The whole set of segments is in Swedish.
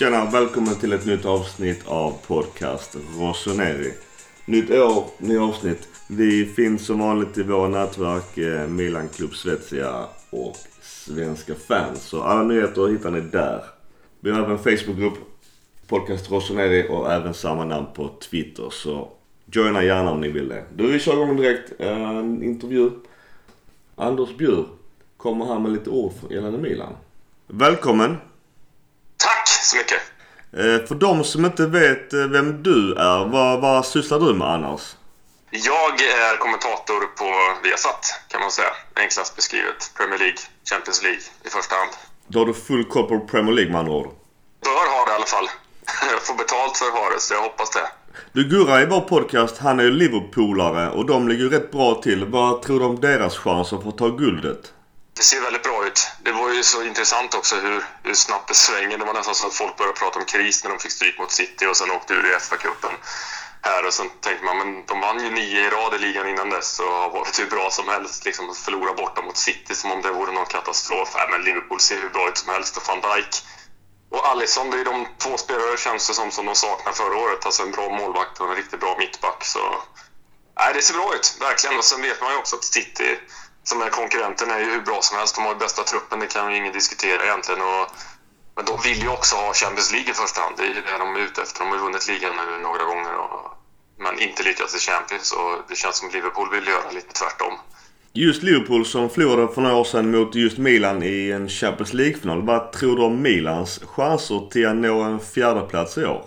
Tjena och välkommen till ett nytt avsnitt av podcast Rossoneri. Nytt år, nya avsnitt. Vi finns som vanligt i våra nätverk eh, Milan Club Svezia och Svenska fans. Så alla nyheter hittar ni där. Vi har även Facebookgrupp, Podcast Rossoneri och även samma namn på Twitter. Så joina gärna om ni vill det. Du, vi kör igång direkt. Eh, en intervju. Anders Bjur kommer här med lite ord gällande Milan. Välkommen! Så mycket! Eh, för de som inte vet eh, vem du är, vad, vad sysslar du med annars? Jag är kommentator på Viasat kan man säga. Enklast beskrivet. Premier League, Champions League i första hand. Då har du full koll på Premier League med andra ord? Bör ha det i alla fall. Jag får betalt för att ha det, så jag hoppas det. Du Gurra i vår podcast, han är ju Liverpoolare och de ligger rätt bra till. Vad tror du om deras chanser för att ta guldet? Det ser väldigt bra ut. Det var ju så intressant också hur, hur snabbt det svänger. Det var nästan så att folk började prata om kris när de fick stryk mot City och sen åkte ur i FA-cupen här och sen tänkte man men de vann ju nio i rad i ligan innan dess och har varit hur bra som helst. Liksom förlora borta mot City som om det vore någon katastrof. Äh, men Liverpool ser hur bra ut som helst och van Dijk och Alisson, det är de två spelare känns det som som de saknade förra året. Alltså en bra målvakt och en riktigt bra mittback. Så nej, det ser bra ut, verkligen. Och sen vet man ju också att City, som är konkurrenten, är ju hur bra som helst. De har ju bästa truppen, det kan ju ingen diskutera egentligen. Och, men de vill ju också ha Champions League i första hand. Det är ju det de är ute efter. De har ju vunnit ligan nu några gånger. Och, men inte lyckats i Champions. Och det känns som Liverpool vill göra lite tvärtom. Just Liverpool som förlorade för några år sedan mot just Milan i en Champions League-final. Vad tror du om Milans chanser till att nå en fjärdeplats i år?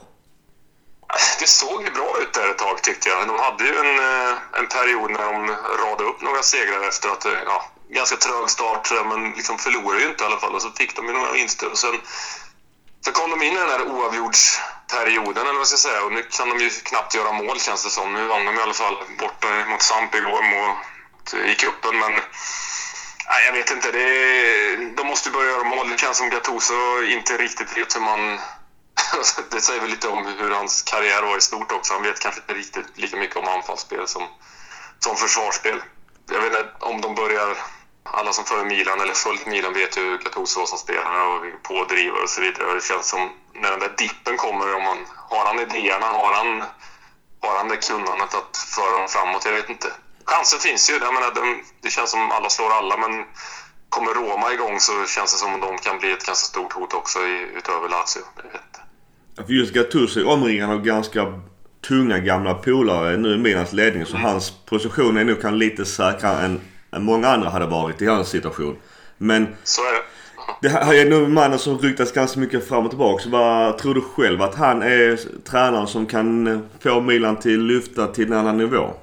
Det såg ju bra ut där ett tag tyckte jag. De hade ju en, eh, en period när de radade upp några segrar efter att, eh, ja, ganska trög start eh, men liksom förlorade ju inte i alla fall och så fick de ju några vinster och sen så kom de in i den här oavgjordsperioden eller vad ska jag säga och nu kan de ju knappt göra mål känns det som. Nu vann de i alla fall borta mot Samp igår i cupen men nej, jag vet inte. Det, de måste börja göra mål. Det känns som Gattuso inte riktigt vet hur man... det säger väl lite om hur hans karriär var i stort också. Han vet kanske inte riktigt lika mycket om anfallsspel som, som försvarsspel. Jag vet inte om de börjar... Alla som följer Milan eller följt Milan vet hur Gattuso var som spelare och pådrivare och så vidare. Det känns som när den där dippen kommer, om man, har han idéerna, har han, har han det kunnandet att föra dem framåt? Jag vet inte chansen finns ju. Jag menar, de, det känns som alla slår alla, men kommer Roma igång så känns det som att de kan bli ett ganska stort hot också i, utöver Lazio. Jag vet. För just Gattuso är omringad av ganska tunga gamla polare nu i Milans ledning. Så mm. hans position är nog kan lite säkrare än, än många andra hade varit i hans situation. Men så är det. Det här är nu mannen som ryktas ganska mycket fram och tillbaka. Vad tror du själv att han är tränaren som kan få Milan till lyfta till en annan nivå?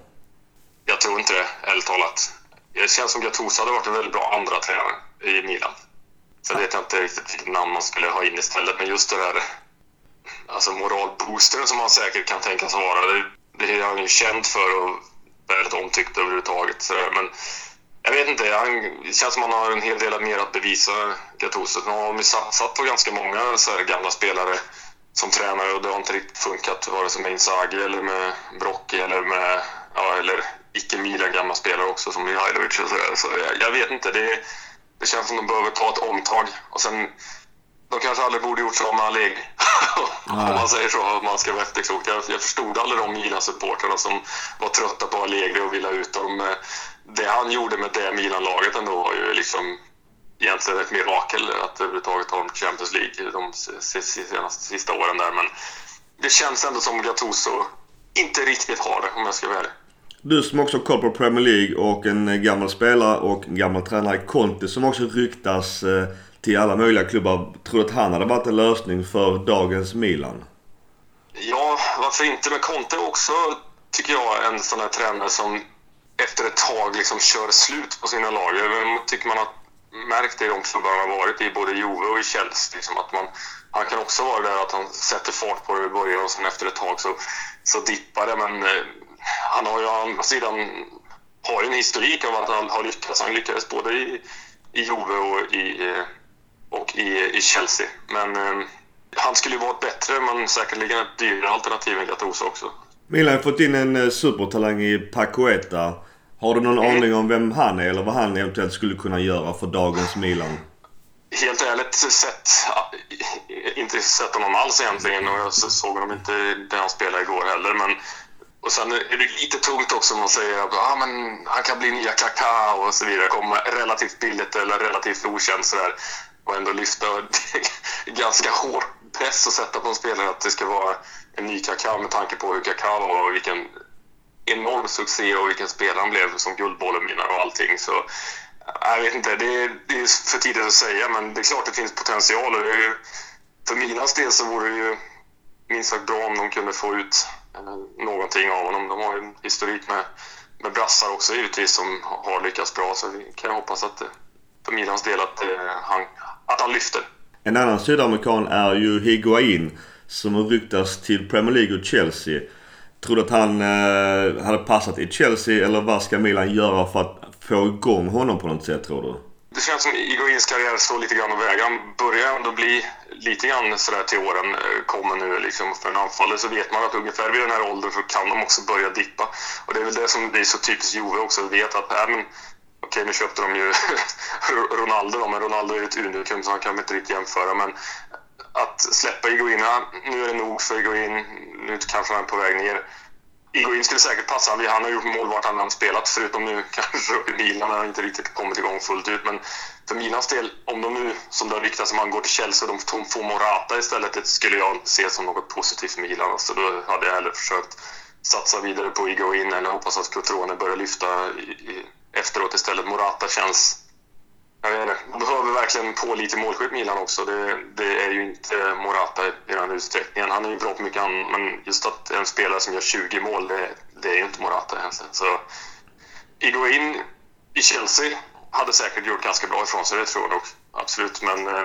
Jag tror inte det, ärligt talat. Det känns som Gattuso hade varit en väldigt bra andra tränare i Milan. Sen vet jag inte riktigt vilket namn man skulle ha in istället, men just det där alltså moralboostern som han säkert kan tänkas vara, det, det är han ju känd för och väldigt omtyckt överhuvudtaget. Så där. Men jag vet inte, han, det känns som han har en hel del mer att bevisa, Gattuso. Nu har de ju satsat på ganska många så gamla spelare som tränare och det har inte riktigt funkat vare sig med Inzaghi eller med Brocchi eller med, ja, eller icke-Milan gamla spelare också som Mihailovic och sådär. Så jag, jag, vet inte. Det, det känns som de behöver ta ett omtag. Och sen, de kanske aldrig borde gjort så med Allegri. om man säger så, om man ska vara efterklok. Jag, jag förstod aldrig de Milan-supporterna som var trötta på Allegri och ville ut dem. Det han gjorde med det Milan-laget ändå var ju liksom egentligen ett mirakel att överhuvudtaget ha en Champions League de senaste sista åren där. Men det känns ändå som Gattuso inte riktigt har det om jag ska vara ärlig. Du som också har koll på Premier League och en gammal spelare och en gammal tränare, Conte, som också ryktas eh, till alla möjliga klubbar. Tror du att han hade varit en lösning för dagens Milan? Ja, varför inte? Men Conte är också, tycker jag, en sån här tränare som efter ett tag liksom kör slut på sina lag. Jag tycker man har märkt det i de klubbar han har varit i, både Juve och i Chelsea. Liksom att man, han kan också vara där att han sätter fart på det i början och sen efter ett tag så, så dippar det. Men eh, han har ju å andra sidan har en historik av att han har lyckats. Han lyckades både i, i Juve och i, eh, och i, i Chelsea. Men eh, han skulle ju varit bättre, men säkerligen ett dyrare alternativ än Gattuso också. Milan har fått in en eh, supertalang i Pacueta. Har du någon mm. aning om vem han är eller vad han eventuellt skulle kunna göra för dagens Milan? helt ärligt sett, inte sett honom alls egentligen och jag såg honom inte där han spelade igår heller. Men, och sen är det lite tungt också om man säger att ah, men han kan bli nya Kaká och så vidare. Komma relativt billigt eller relativt okänd sådär och ändå lyfta. ganska hård press att sätta på en spelare att det ska vara en ny Kaká med tanke på hur Kaká var och vilken enorm succé och vilken spelare han blev som Guldbollen-vinnare och allting. Så äh, jag vet inte, det är, det är för tidigt att säga men det är klart det finns potential. Och ju, för Milans del så vore det ju minst sagt bra om de kunde få ut äh, någonting av honom. De har ju en historik med, med brassar också givetvis som har lyckats bra så vi kan hoppas att äh, för Milans del att, han, att han lyfter. En annan sydamerikan är ju Higuain som ryktas till Premier League och Chelsea. Tror du att han eh, hade passat i Chelsea eller vad ska Milan göra för att få igång honom på något sätt tror du? Det känns som Iguains karriär står lite grann och väger. Han börjar ändå bli lite grann sådär till åren eh, kommer nu liksom. För en anfallare så vet man att ungefär vid den här åldern så kan de också börja dippa. Och det är väl det som blir så typiskt Juve också. Vi vet att, äh, men, okej nu köpte de ju Ronaldo då, men Ronaldo är ju ett unikum så han kan inte riktigt jämföra. Men att släppa Iguina, nu är det nog för Iguin, nu kanske han är på väg ner. Iguin skulle säkert passa. Han har gjort mål vart han har spelat, förutom nu kanske i Milan. Han har inte riktigt kommit igång fullt ut. Men för Milans del, om de nu, som det har ryktats om, han går till Chelsea och de får Morata istället, det skulle jag se som något positivt för Milan. Så då hade jag hellre försökt satsa vidare på Iguin eller hoppas att Cotrone börjar lyfta i, i, efteråt istället. Morata känns jag vet inte. Man behöver verkligen på lite målskytt Milan också. Det, det, är ju inte Morata i den utsträckningen. Han är ju bra på mycket annat, men just att en spelare som gör 20 mål, det, det är ju inte Morata egentligen. Så Iguain i Chelsea hade säkert gjort ganska bra ifrån sig, det tror jag nog. Absolut, men eh,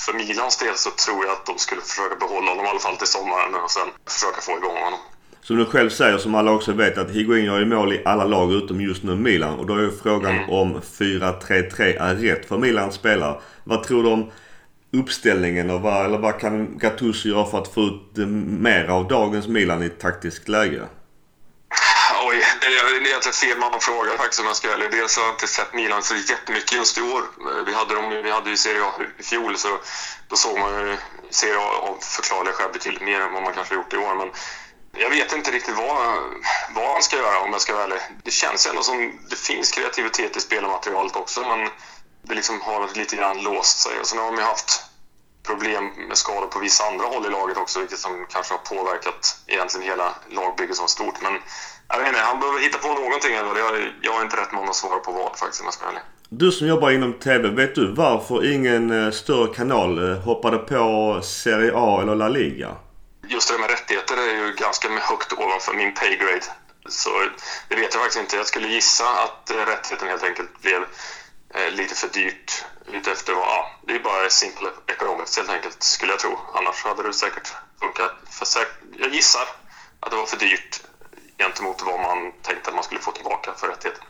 för Milans del så tror jag att de skulle försöka behålla honom i alla fall till sommaren och sen försöka få igång honom. Som du själv säger, som alla också vet, att Higuain gör ju mål i alla lag utom just nu Milan. Och då är frågan mm. om 4-3-3 är rätt för Milans spelare. Vad tror du om uppställningen och vad, eller vad kan Gattuso göra för att få ut mer av dagens Milan i ett taktiskt läge? Oj, det är egentligen fel man fråga faktiskt om jag ska ärlig. Dels har jag inte sett Milan så jättemycket just i år. Vi hade, dem, vi hade ju Serie A i fjol så då såg man ju Serie A av förklarliga skäl betydligt mer än vad man kanske gjort i år. Men jag vet inte riktigt vad, vad han ska göra om jag ska vara ärlig. Det känns ändå som det finns kreativitet i spelarmaterialet också men det liksom har lite grann låst sig. Och sen har de ju haft problem med skador på vissa andra håll i laget också vilket som kanske har påverkat egentligen hela lagbygget som stort. Men jag vet inte, han behöver hitta på någonting. ändå. jag, jag har inte rätt många svar på vad faktiskt om jag ska vara ärlig. Du som jobbar inom TV, vet du varför ingen eh, större kanal eh, hoppade på Serie A eller La Liga? Just det med rättigheter är ju ganska högt ovanför min paygrade. Så det vet jag faktiskt inte. Jag skulle gissa att eh, rättigheten helt enkelt blev eh, lite för dyrt. Lite efter vad, ja, det är bara simple ekonomiskt helt enkelt, skulle jag tro. Annars hade det säkert funkat. För säk jag gissar att det var för dyrt gentemot vad man tänkte att man skulle få tillbaka för rättigheten.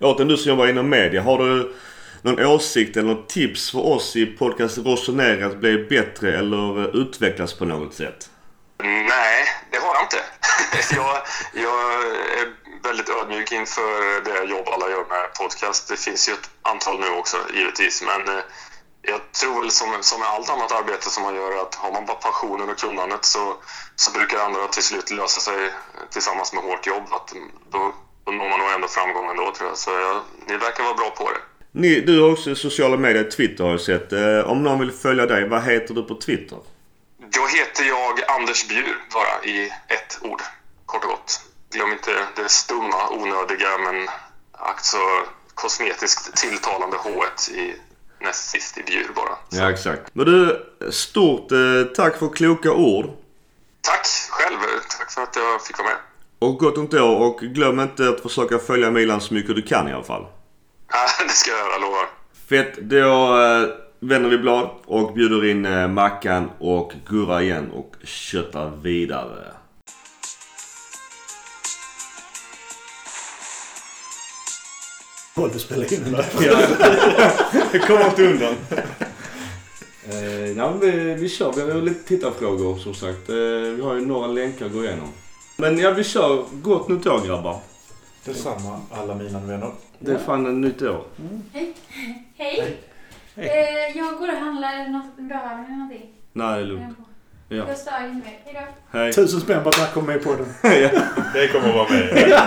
Återigen, du som jobbar inom media. Har du någon åsikt eller något tips för oss i podcast Rossoneri att bli bättre eller eh, utvecklas på något sätt? Nej, det har jag inte. jag, jag är väldigt ödmjuk inför det jobb alla gör med podcast. Det finns ju ett antal nu också givetvis, men eh, jag tror väl som, som med allt annat arbete som man gör att har man bara passionen och kunnandet så, så brukar andra till slut lösa sig tillsammans med hårt jobb. Att då, då når man nog ändå framgång ändå tror jag. Så jag, ni verkar vara bra på det. Ni, du har också sociala medier, Twitter har jag sett. Eh, om någon vill följa dig, vad heter du på Twitter? Då heter jag Anders Bjur, bara i ett ord. Kort och gott. Glöm inte det stumma, onödiga men alltså kosmetiskt tilltalande H i näst sist i Bjur bara. Så. Ja, exakt. Men du, stort eh, tack för kloka ord. Tack själv. Tack för att jag fick vara med. Och gott nytt år och glöm inte att försöka följa Milan så mycket du kan i alla fall. Ja, det ska jag göra, lovar. Fett. Då... Eh, vänder vi blad och bjuder in eh, Mackan och Gurra igen och köttar vidare. Håll du spelar in den Det kommer inte undan. eh, ja, vi, vi kör. Vi har lite tittarfrågor som sagt. Eh, vi har ju några länkar att gå igenom. Men ja, vi kör. Gott nytt år grabbar. Detsamma alla mina vänner. Det är fan en nytt år. Mm. Hej. Hej. Hej. Eh, jag går och handlar något, behöver ni någonting? Nej, det är lugnt. Ja. Jag stör inte mer. Hejdå. Hej. Tusen spänn på att jag kommer med på den. ja. Det kommer att vara med.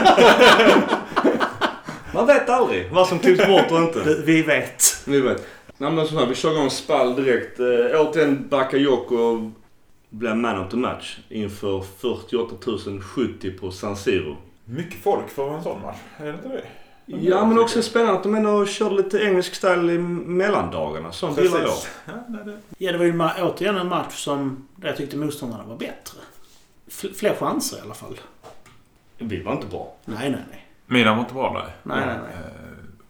Man vet aldrig vad som klipps bort och inte. Du, Vi vet. Ni vet. Nej men så här, vi kör igång spall direkt. Eh, återigen Bakayoko blev man of the match inför 48 070 på San Siro. Mycket folk för en sån match. Är det inte det? Ja men också spännande att de ändå körde lite engelsk style i mellandagarna. Sånt gillar jag. Ja, det. Var ju återigen en match som där jag tyckte motståndarna var bättre. F- fler chanser i alla fall. Vi var inte bra. Nej, nej, nej. Milan var inte bra där. Nej, nej, nej. Eh,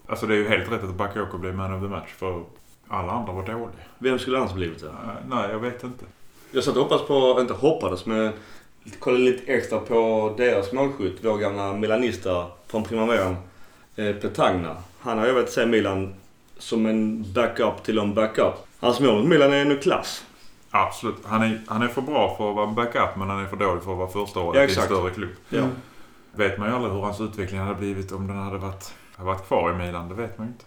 Alltså det är ju helt rätt att Bakayoko blev man of the match för alla andra var dåliga. Vem skulle annars blivit det? Eh, Nej, jag vet inte. Jag satt och hoppades på, inte hoppades men kollade lite extra på deras målskytt. Vår gamla milanista från Primaveran, Petagna. Han har jag vet se Milan som en backup till en backup. Hans mål mot Milan är nu klass. Absolut. Han är, han är för bra för att vara backup men han är för dålig för att vara första Ja, året i en större klubb. Ja. Mm. Vet man ju aldrig hur hans utveckling hade blivit om den hade varit, hade varit kvar i Milan. Det vet man ju inte.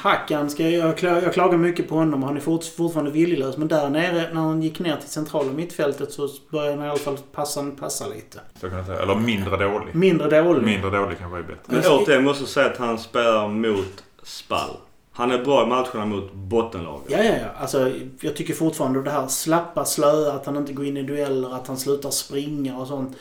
Hackan, ska jag, jag, kla- jag klagar mycket på honom. Han är fort, fortfarande viljelös. Men där nere, när han gick ner till centrala mittfältet så började han i alla fall passa, passa lite. Så kan jag säga. Eller mindre dålig. Mindre dålig. Mindre dålig kanske är bättre. Men återigen måste jag säga att han spelar mot Spall. Han är bra i matcherna mot bottenlagen. Ja, ja, ja. Alltså, jag tycker fortfarande det här slappa, slöa, att han inte går in i dueller, att han slutar springa och sånt.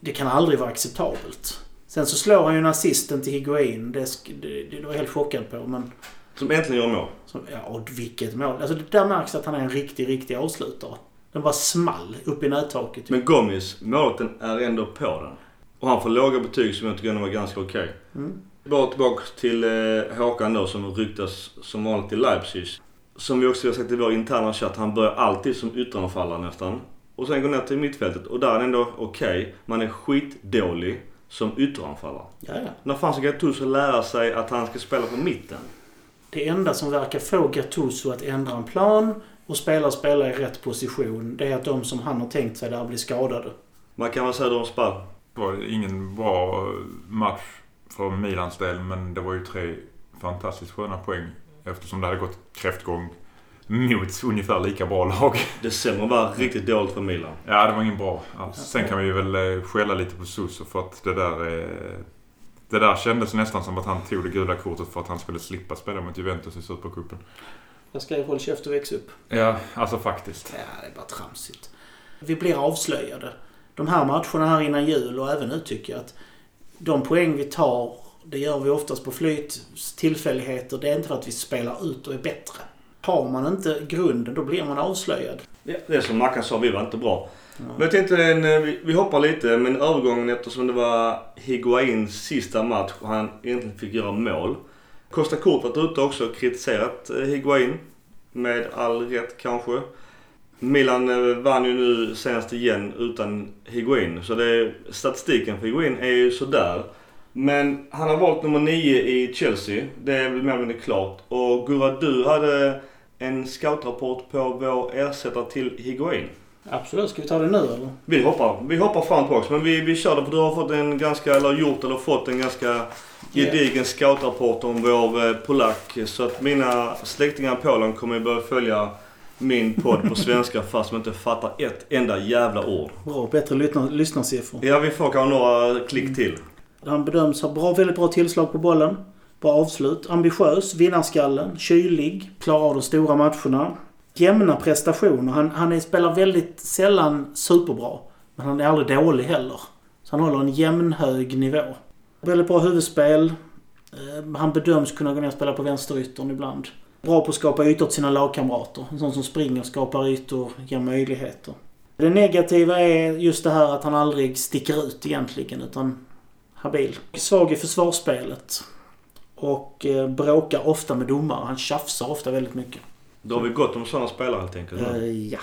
Det kan aldrig vara acceptabelt. Sen så slår han ju en assisten till Higuain. Det, det, det var jag helt chockad på. Men, Som äntligen gör mål. så, ja, och vilket mål. Alltså, där märks att han är en riktig, riktig avslutare. Den bara small upp i nättaket. Men Gomis, målvakten, är ändå på den. Och han får låga betyg som jag tycker ändå var ganska okej. Mm. Bara tillbaka till eh, Håkan då som ryktas som vanligt i Leipzig. Som vi också har sagt i vår interna chatt, han börjar alltid som ytteranfallare nästan. Och sen går ner till mittfältet och där är han ändå okej. Man är skitdålig som ytteranfallare. När fan ska Gattuso lära sig att han ska spela på mitten? Det enda som verkar få Gattuso att ändra en plan och spela spela i rätt position, det är att de som han har tänkt sig där blir skadade. Man kan väl säga det om Spall. Det var ingen bra match för Milans del men det var ju tre fantastiskt sköna poäng eftersom det hade gått kräftgång mot ungefär lika bra lag. December var riktigt dåligt för Milan. Ja, det var ingen bra alls. Sen kan vi väl eh, skälla lite på Suso för att det där... eh, Det där kändes nästan som att han tog det gula kortet för att han skulle slippa spela mot Juventus i Supercupen. Jag skrev håll käft och väx upp. Ja, alltså faktiskt. Ja, det är bara tramsigt. Vi blir avslöjade. De här matcherna här innan jul och även nu tycker jag att de poäng vi tar, det gör vi oftast på flyt, tillfälligheter. Det är inte för att vi spelar ut och är bättre. Har man inte grunden, då blir man avslöjad. Ja, det är som Mackan sa, vi var inte bra. Men jag tänkte, en, eh, vi, vi hoppar lite, men övergången eftersom det var Higuains sista match och han egentligen fick göra mål. Costa Kort varit ute också och kritiserat eh, Higuain. Med all rätt kanske. Milan eh, vann ju nu senast igen utan Higuain. Så det statistiken för Higuain är ju sådär. Men han har valt nummer 9 i Chelsea. Det är väl mer eller mindre klart. Och Gurra, du hade en scoutrapport på vår ersättare till Higuain. Absolut. Ska vi ta det nu eller? Vi hoppar, vi hoppar fram tillbaka. Men vi, vi kör det för du har fått en ganska, eller gjort eller fått en ganska gedigen scoutrapport om vår eh, polack. Så att mina släktingar i Polen kommer börja följa min podd på svenska fast de inte fattar ett enda jävla ord. Bra. Bättre lyssnar, lyssnarsiffror. Ja, vi får kanske några klick till. Han bedöms ha bra, väldigt bra tillslag på bollen. Bra avslut. Ambitiös. Vinnarskallen. Kylig. Klarar av de stora matcherna. Jämna prestationer. Han, han är, spelar väldigt sällan superbra. Men han är aldrig dålig heller. Så han håller en jämnhög nivå. Väldigt bra huvudspel. Eh, han bedöms kunna gå ner och spela på vänsteryttern ibland. Bra på att skapa ytor till sina lagkamrater. En sån som springer, skapar ytor, ger möjligheter. Det negativa är just det här att han aldrig sticker ut egentligen utan habil. Svag i försvarsspelet. Och eh, bråkar ofta med domare. Han tjafsar ofta väldigt mycket. Då har vi gått om sådana spelare helt enkelt. Eh, ja.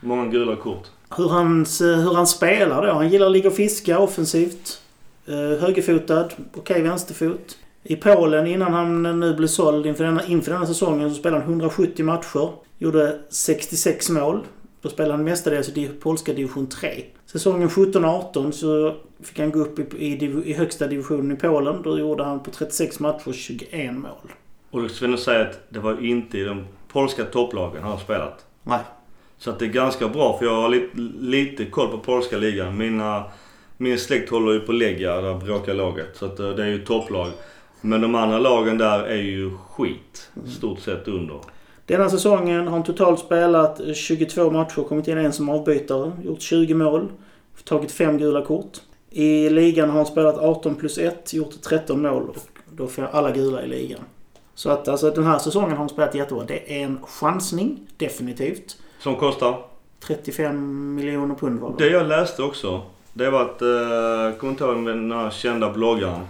Många gula kort. Hur, hans, hur han spelar då? Han gillar att ligga och fiska offensivt. Eh, högerfotad. Okej vänsterfot. I Polen innan han nu blev såld inför denna, inför denna säsongen så spelade han 170 matcher. Gjorde 66 mål. Då spelade han mestadels i polska division 3. Säsongen 17-18 så fick han gå upp i, i, div- i högsta divisionen i Polen. Då gjorde han på 36 matcher 21 mål. Och vi nog säga att det var inte i de polska topplagen han har spelat. Nej. Så att det är ganska bra för jag har lite, lite koll på polska ligan. Mina, min släkt håller ju på Legia, där bråkar laget. Så att eh, det är ju topplag. Men de andra lagen där är ju skit. Stort sett under. Denna säsongen har han totalt spelat 22 matcher, kommit in en som avbytare, gjort 20 mål, tagit 5 gula kort. I ligan har han spelat 18 plus 1, gjort 13 mål och då får alla gula i ligan. Så att alltså den här säsongen har han spelat jättebra. Det är en chansning, definitivt. Som kostar? 35 miljoner pund var Det jag läste också. Det var att, eh, kommer inte ihåg den här kända bloggaren.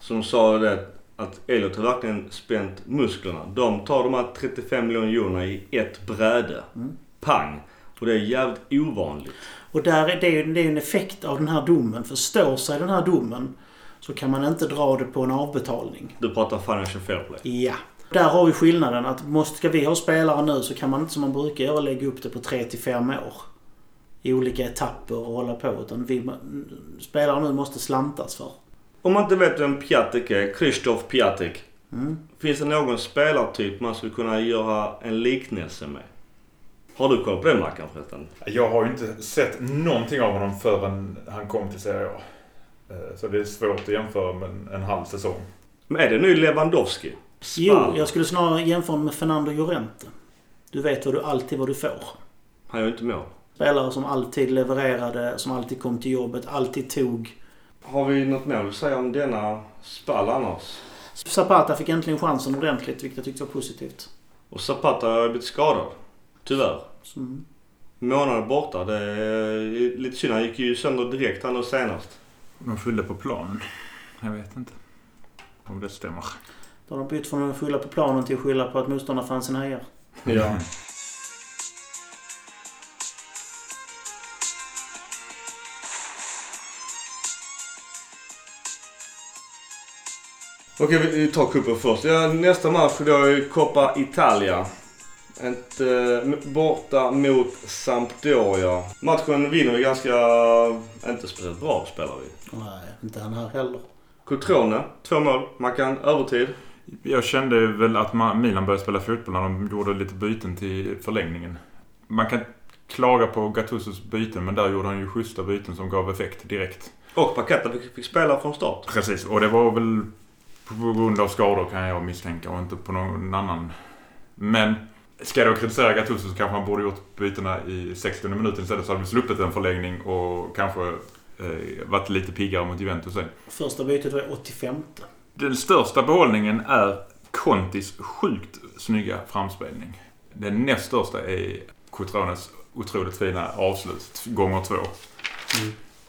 Som sa det att Elliot har verkligen spänt musklerna. De tar de här 35 miljoner eurona i ett bräde. Pang! Och det är jävligt ovanligt. Och där är det, ju- det är en effekt av den här domen. För står sig den här domen så kan man inte dra det på en avbetalning. Du pratar financial fair play. Ja. Där har vi skillnaden att måste, ska vi ha spelare nu så kan man inte som man brukar göra lägga upp det på 3 till 5 år. I olika etapper och hålla på. Utan vi, spelare nu måste slantas för. Om man inte vet vem Piatek är, Krzysztof Piatek. Finns det någon spelartyp man skulle kunna göra en liknelse med? Har du koll på det Mackan förresten? Jag har ju inte sett någonting av honom förrän han kom till Serie A. Eh, Så det är svårt att jämföra med en, halv säsong. Men är det nu Lewandowski? Jo, Spann. jag skulle snarare jämföra med Fernando Llorente. Du vet vad du alltid vad du får. Han gör inte mål. Spelare som alltid levererade, som alltid kom till jobbet, alltid tog. Har vi något mer att säga om denna spall annars? Zapata fick äntligen chansen ordentligt, vilket jag tyckte var positivt. Och Zapata har blivit skadad. Tyvärr. Så, Månader borta. Det är lite synd. Han gick ju sönder direkt han senast. De skyllde på planen. Jag vet inte om det stämmer. då har de bytt från att skylla på planen till att skylla på att motståndarfansen hejar. Ja. Okej, vi tar cupen först. Ja, nästa match då är Coppa Italia. Ett, eh, borta mot Sampdoria. Matchen vinner vi ganska... Inte speciellt bra spelar vi. Nej, inte han här heller. Cotrone, två mål. Man kan övertid. Jag kände väl att Ma- Milan började spela fotboll när de gjorde lite byten till förlängningen. Man kan klaga på Gattusos byten men där gjorde han ju schyssta byten som gav effekt direkt. Och Paqueta fick, fick spela från start. Precis, och det var väl på grund av skador kan jag misstänka och inte på någon annan. Men ska jag då kritisera Gattuso så kanske han borde gjort bytena i 60 minuten istället så hade vi sluppit en förlängning och kanske eh, varit lite piggare mot Juventus sen. Första bytet var 85. Den största behållningen är Contis sjukt snygga framspelning. Den näst största är Cotrones otroligt fina avslut, gånger två.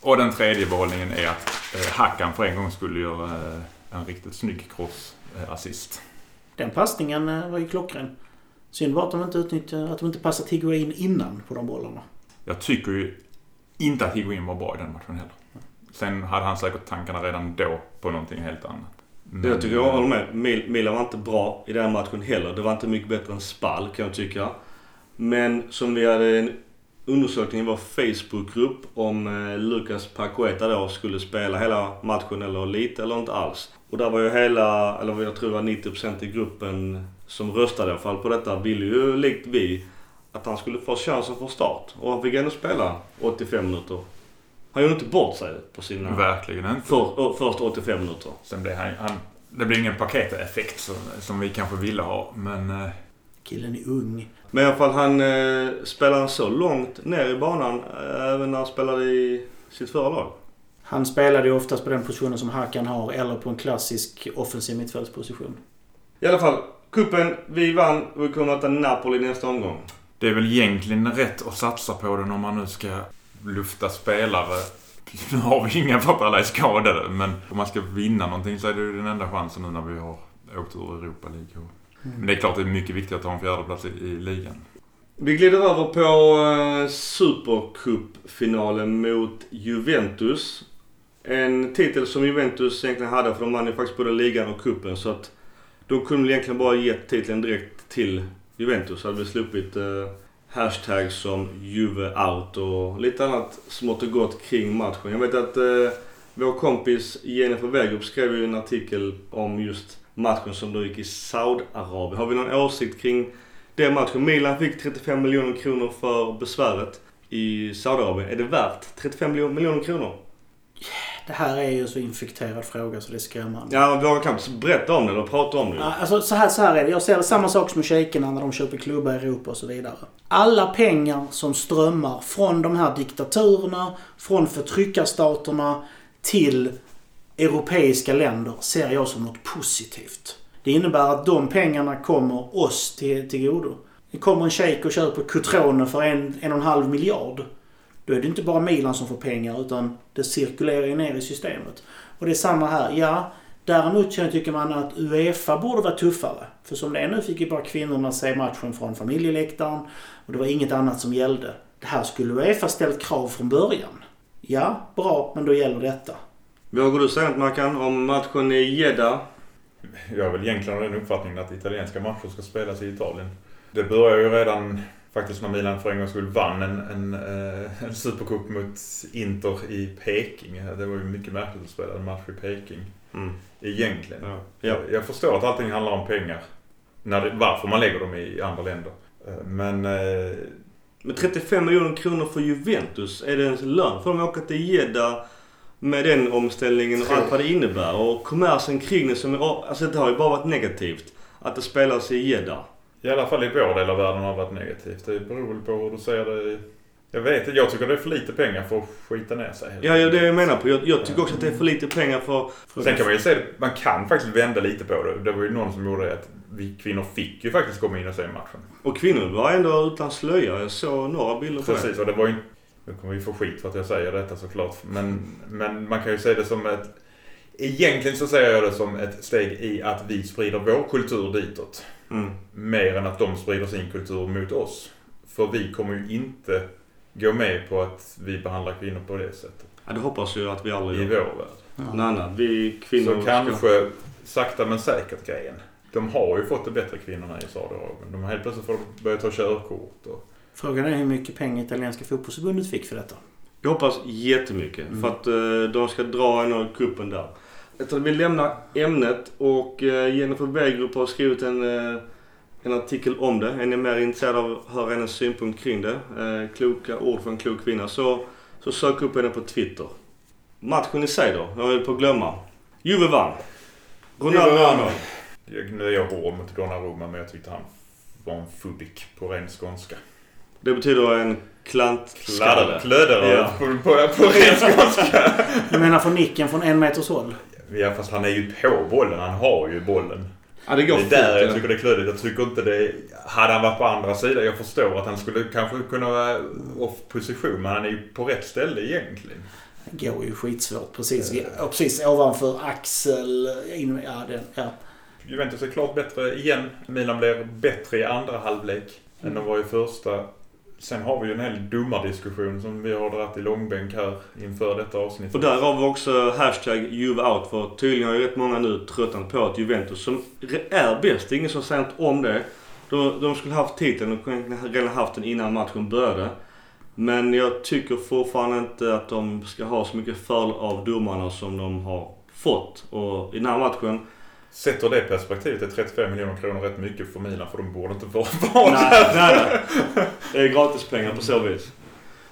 Och den tredje behållningen är att eh, Hackan för en gång skulle göra eh, en riktigt snygg cross-assist. Den passningen eh, var ju klockren. Synd bara att de inte utnyttjade, att de inte passade Higuain innan på de bollarna. Jag tycker ju inte att Higuain var bra i den matchen heller. Sen hade han säkert tankarna redan då på någonting helt annat. Men, Jag tycker jag håller med. Mil- Milan var inte bra i den matchen heller. Det var inte mycket bättre än Spal kan jag tycka. Men som vi hade en undersökning i vår Facebookgrupp om eh, Lucas Paqueta då skulle spela hela matchen eller lite eller inte alls. Och där var ju hela, eller jag tror det var 90% i gruppen som röstade i alla fall på detta ville ju likt vi att han skulle få chansen från start. Och han fick ändå spela 85 minuter. Han gjorde inte bort sig på sina Verkligen inte. för, ö, första 85 minuter. Sen blev han, han det blir ingen paketeffekt som, som vi kanske ville ha. Men eh, Killen är ung. Men i alla fall han eh, spelade så långt ner i banan eh, även när han spelade i sitt förra lag. Han spelade ju oftast på den positionen som Hakan har eller på en klassisk offensiv mittfältsposition. I alla fall, kuppen vi vann och vi kommer att möta Napoli nästa omgång. det är väl egentligen rätt att satsa på den om man nu ska lufta spelare. Nu har vi inga för att alla är skadade. Men om man ska vinna någonting så är det ju den enda chansen nu när vi har åkt ur Europa League. Men det är klart det är mycket viktigt att ha en fjärdeplats i, i ligan. Vi glider över på Supercupfinalen Supercup-finalen mot Juventus. En titel som Juventus egentligen hade för de vann ju faktiskt både ligan och kuppen så att de kunde väl egentligen bara gett titeln direkt till Juventus. Så hade vi sluppit eh, hashtags som Juve out och lite annat smått och gott kring matchen. Jag vet att eh, Vår kompis Jennifer Wegerup skrev ju en artikel om just matchen som då gick i Saudiarabien. Har vi någon åsikt kring den matchen? Milan fick 35 miljoner kronor för besväret i Saudiarabien. Är det värt 35 miljoner- kronor? Det här är ju så infekterad fråga så det är skrämmande. Ja, vågar knappt berätta om det eller prata om det. Alltså så här, så här är det. Jag ser samma sak som shejkerna när de köper klubbar i Europa och så vidare. Alla pengar som strömmar från de här diktaturerna, från förtryckarstaterna till europeiska länder ser jag som något positivt. Det innebär att de pengarna kommer oss till, till godo. Det kommer en shejk och köper Cutrone för en, en och en halv miljard. Då är det inte bara Milan som får pengar utan det cirkulerar ju ner i systemet. Och det är samma här. Ja, däremot tycker man att Uefa borde vara tuffare. För som det är nu fick ju bara kvinnorna se matchen från familjeläktaren och det var inget annat som gällde. Det här skulle Uefa ställt krav från början. Ja, bra, men då gäller detta. Vågar du säga något Mackan om matchen i Jeddah? Jag har väl egentligen den uppfattningen att italienska matcher ska spelas i Italien. Det började ju redan faktiskt när Milan för en gångs skull vann en, en, eh, en supercup mot Inter i Peking. Det var ju mycket märkligt att spela en match i Peking. Mm. Egentligen. Ja. Jag, jag förstår att allting handlar om pengar. När det, varför man lägger dem i andra länder. Eh, Men eh, Men 35 miljoner kronor för Juventus, är det ens lön för dem att åka till Jeddah med den omställningen och allt vad det innebär? Och kommersen kring det som är, alltså det har ju bara varit negativt. Att det spelas i Jeddah. i alla fall i vår del av världen har det varit negativt. Det beror väl på hur du ser det. Jag vet inte. Jag tycker det är för lite pengar för att skita ner sig. Ja, ja det är det jag menar på. Jag, jag tycker också att det är för lite pengar för... för Sen kan man ju säga man kan faktiskt vända lite på det. Det var ju någon som gjorde det att vi kvinnor fick ju faktiskt komma in och se matchen. Och kvinnor var ändå utan slöja. Jag såg några bilder på det. Precis, och det var ju... Nu kommer vi få skit för att jag säger detta såklart. Men, men man kan ju se det som ett... Egentligen så ser jag det som ett steg i att vi sprider vår kultur ditåt. Mm. Mer än att de sprider sin kultur mot oss. För vi kommer ju inte gå med på att vi behandlar kvinnor på det sättet. Ja, det hoppas jag att vi aldrig I gör. vår värld. Ja. Nej, nej. Vi kvinnor Så ska- kanske sakta men säkert grejen. De har ju fått det bättre kvinnorna i Saudiarabien. De har helt plötsligt fått börja ta körkort. Och... Frågan är hur mycket pengar italienska fotbollsförbundet fick för detta. Jag hoppas jättemycket. Mm. För att eh, de ska dra en av kuppen där. Att vi lämnar ämnet och uh, Jennifer Wegerup har skrivit en, eh, en artikel om det. Är ni mer intresserade av att höra hennes synpunkt kring det? Eh, kloka ord från en klok kvinna. Så, så sök upp henne på Twitter. Matchen i sig då? Jag höll på att glömma. Juve vann. Ronaldo vann. Nu är jag hård mot Donnarumma men jag tyckte han var en fudik på ren skånska. Det betyder en klantskalle. Klödare Ja. på, på, på ren skånska. Du menar från nicken från en meters håll? Ja fast han är ju på bollen. Han har ju bollen. Ja, det går Det är där fort, jag ja. tycker det är klödigt. Jag tycker inte det... Hade han varit på andra sidan. Jag förstår att han skulle kanske kunna vara off position. Men han är ju på rätt ställe egentligen. Det går ju skitsvårt. Precis, ja, precis ovanför axel. In, ja, det, ja. Juventus är klart bättre igen. Milan blir bättre i andra halvlek än de var i första. Sen har vi ju en hel dumardiskussion som vi har dragit i långbänk här inför detta avsnitt. Och där har vi också hashtag Juve-out för tydligen har ju rätt många nu tröttnat på att Juventus som är bäst, det är ingen som säger något om det. De, de skulle haft titeln och kunde redan haft den innan matchen började. Men jag tycker fortfarande inte att de ska ha så mycket fördel av domarna som de har fått. Och i den här matchen... Sett ur det perspektivet är 35 miljoner kronor rätt mycket för Milan för de borde inte vara vara nej, nej, nej. Det är gratispengar på så vis.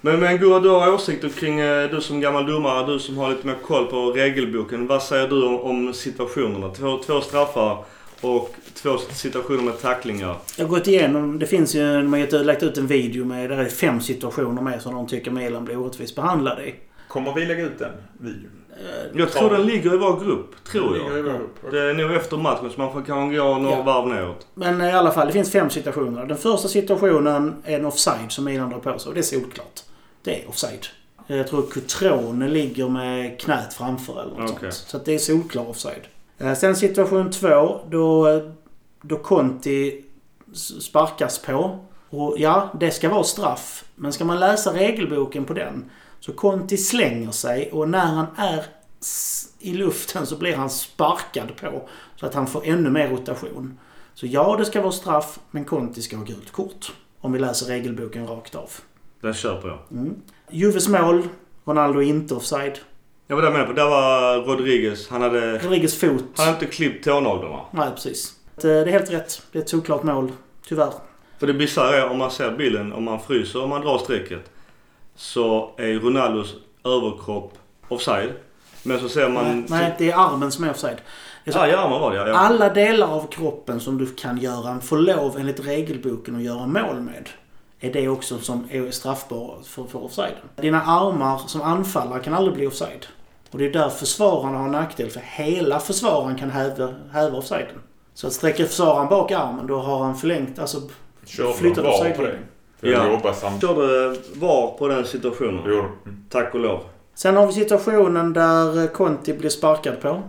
Men, men Gurra, du har åsikter kring, eh, du som gammal domare, du som har lite mer koll på regelboken. Vad säger du om, om situationerna? Två, två straffar och två situationer med tacklingar. Jag har gått igenom. Det finns ju, de har gett lagt ut en video med, där är fem situationer med som de tycker Milan blir orättvist behandlade i. Kommer vi lägga ut den videon? Eh, Jag tror den ligger i vår grupp, tror jag. grupp. Det är nog efter matchen så man får kanske gå några Ja. varv neråt. Men i alla fall, det finns fem situationer. Den första situationen är en offside som Milan drar på sig och det är solklart. Det är offside. Jag tror Cutrone ligger med knät framför eller något Okej. sånt. Så det är solklar offside. Eh, Sen situation två, då, då Conti sparkas på. Och ja, det ska vara straff. Men ska man läsa regelboken på den så Conti slänger sig och när han är i luften så blir han sparkad på. Så att han får ännu mer rotation. Så ja, det ska vara straff, men Conti ska ha gult kort. Om vi läser regelboken rakt av. Den köper jag. Mm. Juves mål. Ronaldo inte offside. Jag var där med på. Där var Rodriguez. Han hade... Rodriguez fot. Han hade inte klippt tånaglarna. Nej, precis. Det är helt rätt. Det är ett såklart mål. Tyvärr. För det bisarra är om man ser bilden, om man fryser, om man drar strecket. Så är Ronaldos överkropp offside. Men så ser man... Nej, nej, det är armen som är offside. Det är så- Ja, i armen var det ja. ja. Alla delar av kroppen som du kan göra, får lov enligt regelboken att göra mål med. Är det också som är straffbara för, för offside. Dina armar som anfallare kan aldrig bli offside. Och det är där försvararna har en nackdel. För hela försvararen kan häva, häva offsiden. Så att sträcker försvararen bak armen då har han förlängt, alltså Körde Flyttade För jag Ja. jobbar samtidigt. Körde VAR på den situationen. Mm. Tack och lov. Sen har vi situationen där eh, Conti blir sparkad på.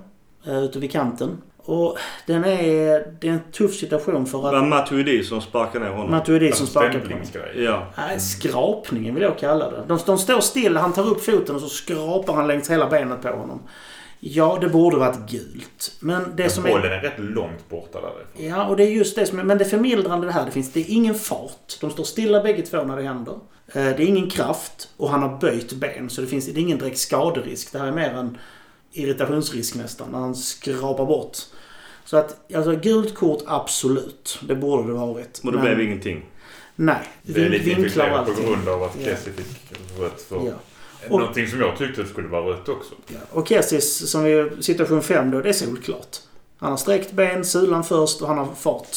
eh, Ute vid kanten. Och den är, det är en tuff situation för Det var att Matuidi som sparkade ner honom. Matuidi som Alltså sparkar på honom. Ja. Nej, skrapningen vill jag kalla det. De, de står still, han tar upp foten och så skrapar han längs hela benet på honom. Ja, det borde varit gult. Men det Men som bollen är... är rätt långt borta därifrån. Ja, och det är just det som är... Men det förmildrande det här, det finns... Det är ingen fart. De står stilla bägge två när det händer. Eh, Det är ingen kraft och han har böjt ben. Så det finns det är ingen direkt skaderisk. Det här är mer en irritationsrisk nästan. När han skrapar bort. Så att, alltså gult kort absolut. Det borde det varit. Och det Men- blev ingenting. Nej. Det är lite Vinklar och infekterat på grund av att Ja. Kessie fick rött för Ja. Och- någonting som jag tyckte skulle vara rött också. Ja. Och Kessis, som är situation 5 då, det är solklart. Han har sträckt ben, sulan först och han har fart.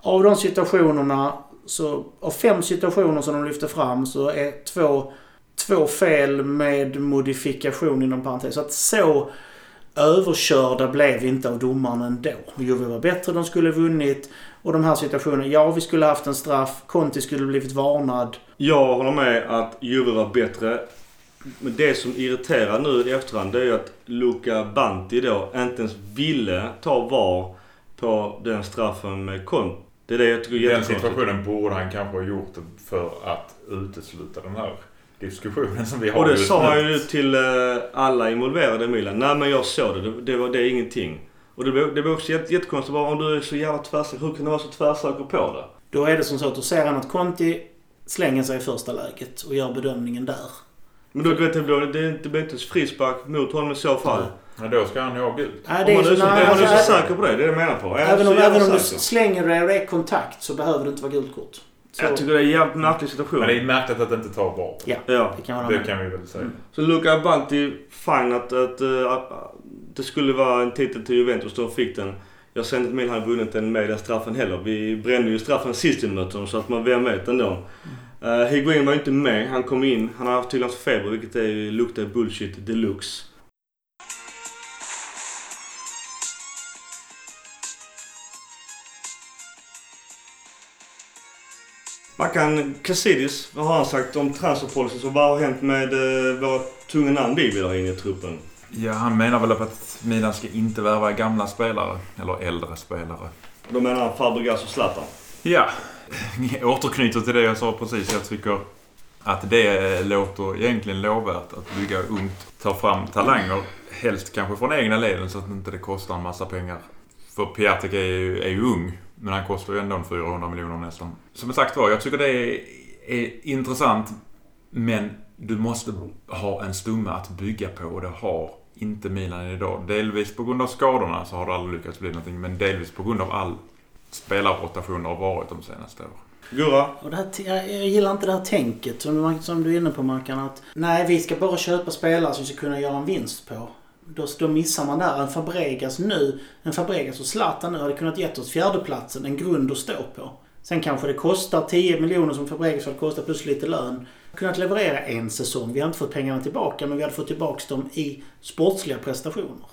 Av de situationerna, så, av fem situationer som de lyfter fram så är två, två fel med modifikation inom parentes. Så att så överkörda blev vi inte av domaren ändå. Juve var bättre, de skulle vunnit. Och de här situationerna, ja vi skulle haft en straff, Conti skulle blivit varnad. Jag håller med att Juve var bättre. Men det som irriterar nu i efterhand det är ju att Luca Banti då inte ens ville ta VAR på den straffen med Conte. Det är det jag tycker är Den situationen borde han kanske ha gjort för att utesluta den här diskussionen som vi har Och det sa nu. han ju till eh, alla involverade i Milan. Nej men jag såg det. Det, det, var, det är ingenting. Och det blev, det blev också jätte, jättekonstigt. Bara, om du är så jävla tvärsäker, hur kan du vara så tvärsäker på det? Då är det som så att då ser han att Conti slänger sig i första läget och gör bedömningen där. Men då, du vet, det blir det, det blir inte ett frispark mot honom i så fall. Ja, då ska han ju ha gult. Om det är man så, är så, nej, om man är alltså, så säker på det, det är det jag menar på. Jag är även om, även om du slänger det och det är kontakt så behöver det inte vara gult kort. Så, Jag tycker det är en jävligt märklig situation. Men det är märkligt att det inte tar VAR. Ja, Ja. det kan Det med. kan vi väl säga. Mm. Så Luca Banti, fine att, att, eh, att det skulle vara en titel till Juventus. De fick den. Jag ser inte att Milan hade vunnit den med den straffen heller. Vi brände ju straffen sist vi mötte dem så att man vem vet ändå. Uh, Higuain var inte med. Han kom in. Han har haft tydligen haft feber vilket är, luktar bullshit deluxe. Mackan Casidis, vad har han sagt om transferpolicyn? Så vad har hänt med uh, våra tunga namn vi vill ha in i truppen? Ja, han menar väl att Milan ska inte värva gamla spelare. Eller äldre spelare. Då menar han Fabregas och Zlatan. Ja, jag eh, återknyter till det jag sa precis. Jag tycker att det låter egentligen lovvärt att bygga ungt. Ta fram talanger. Helst kanske från egna leden så att inte det kostar en massa pengar. För Piatek är ju, är ju ung. Men han kostar ju ändå 400 miljoner nästan. Som sagt var, jag tycker det är, är intressant. Men du måste ha en stomme att bygga på och det har inte Milan idag. Delvis på grund av skadorna så har det aldrig lyckats bli någonting. Men delvis på grund av all spelarrotation det har varit de senaste åren. Gurra? Och det här, jag, jag gillar inte det här tänket som, man- som du är inne på Mackan. Att nej, vi ska bara köpa spelare som vi ska kunna göra en vinst på. Då, då missar man där. En Fabregas nu, en Fabregas och Zlatan nu hade kunnat gett oss fjärdeplatsen, en grund att stå på. Sen kanske det kostar 10 miljoner som Fabregas hade kostat plus lite lön. Kunnat leverera en säsong. Vi har inte fått pengarna tillbaka men vi hade fått tillbaka dem i sportsliga prestationer.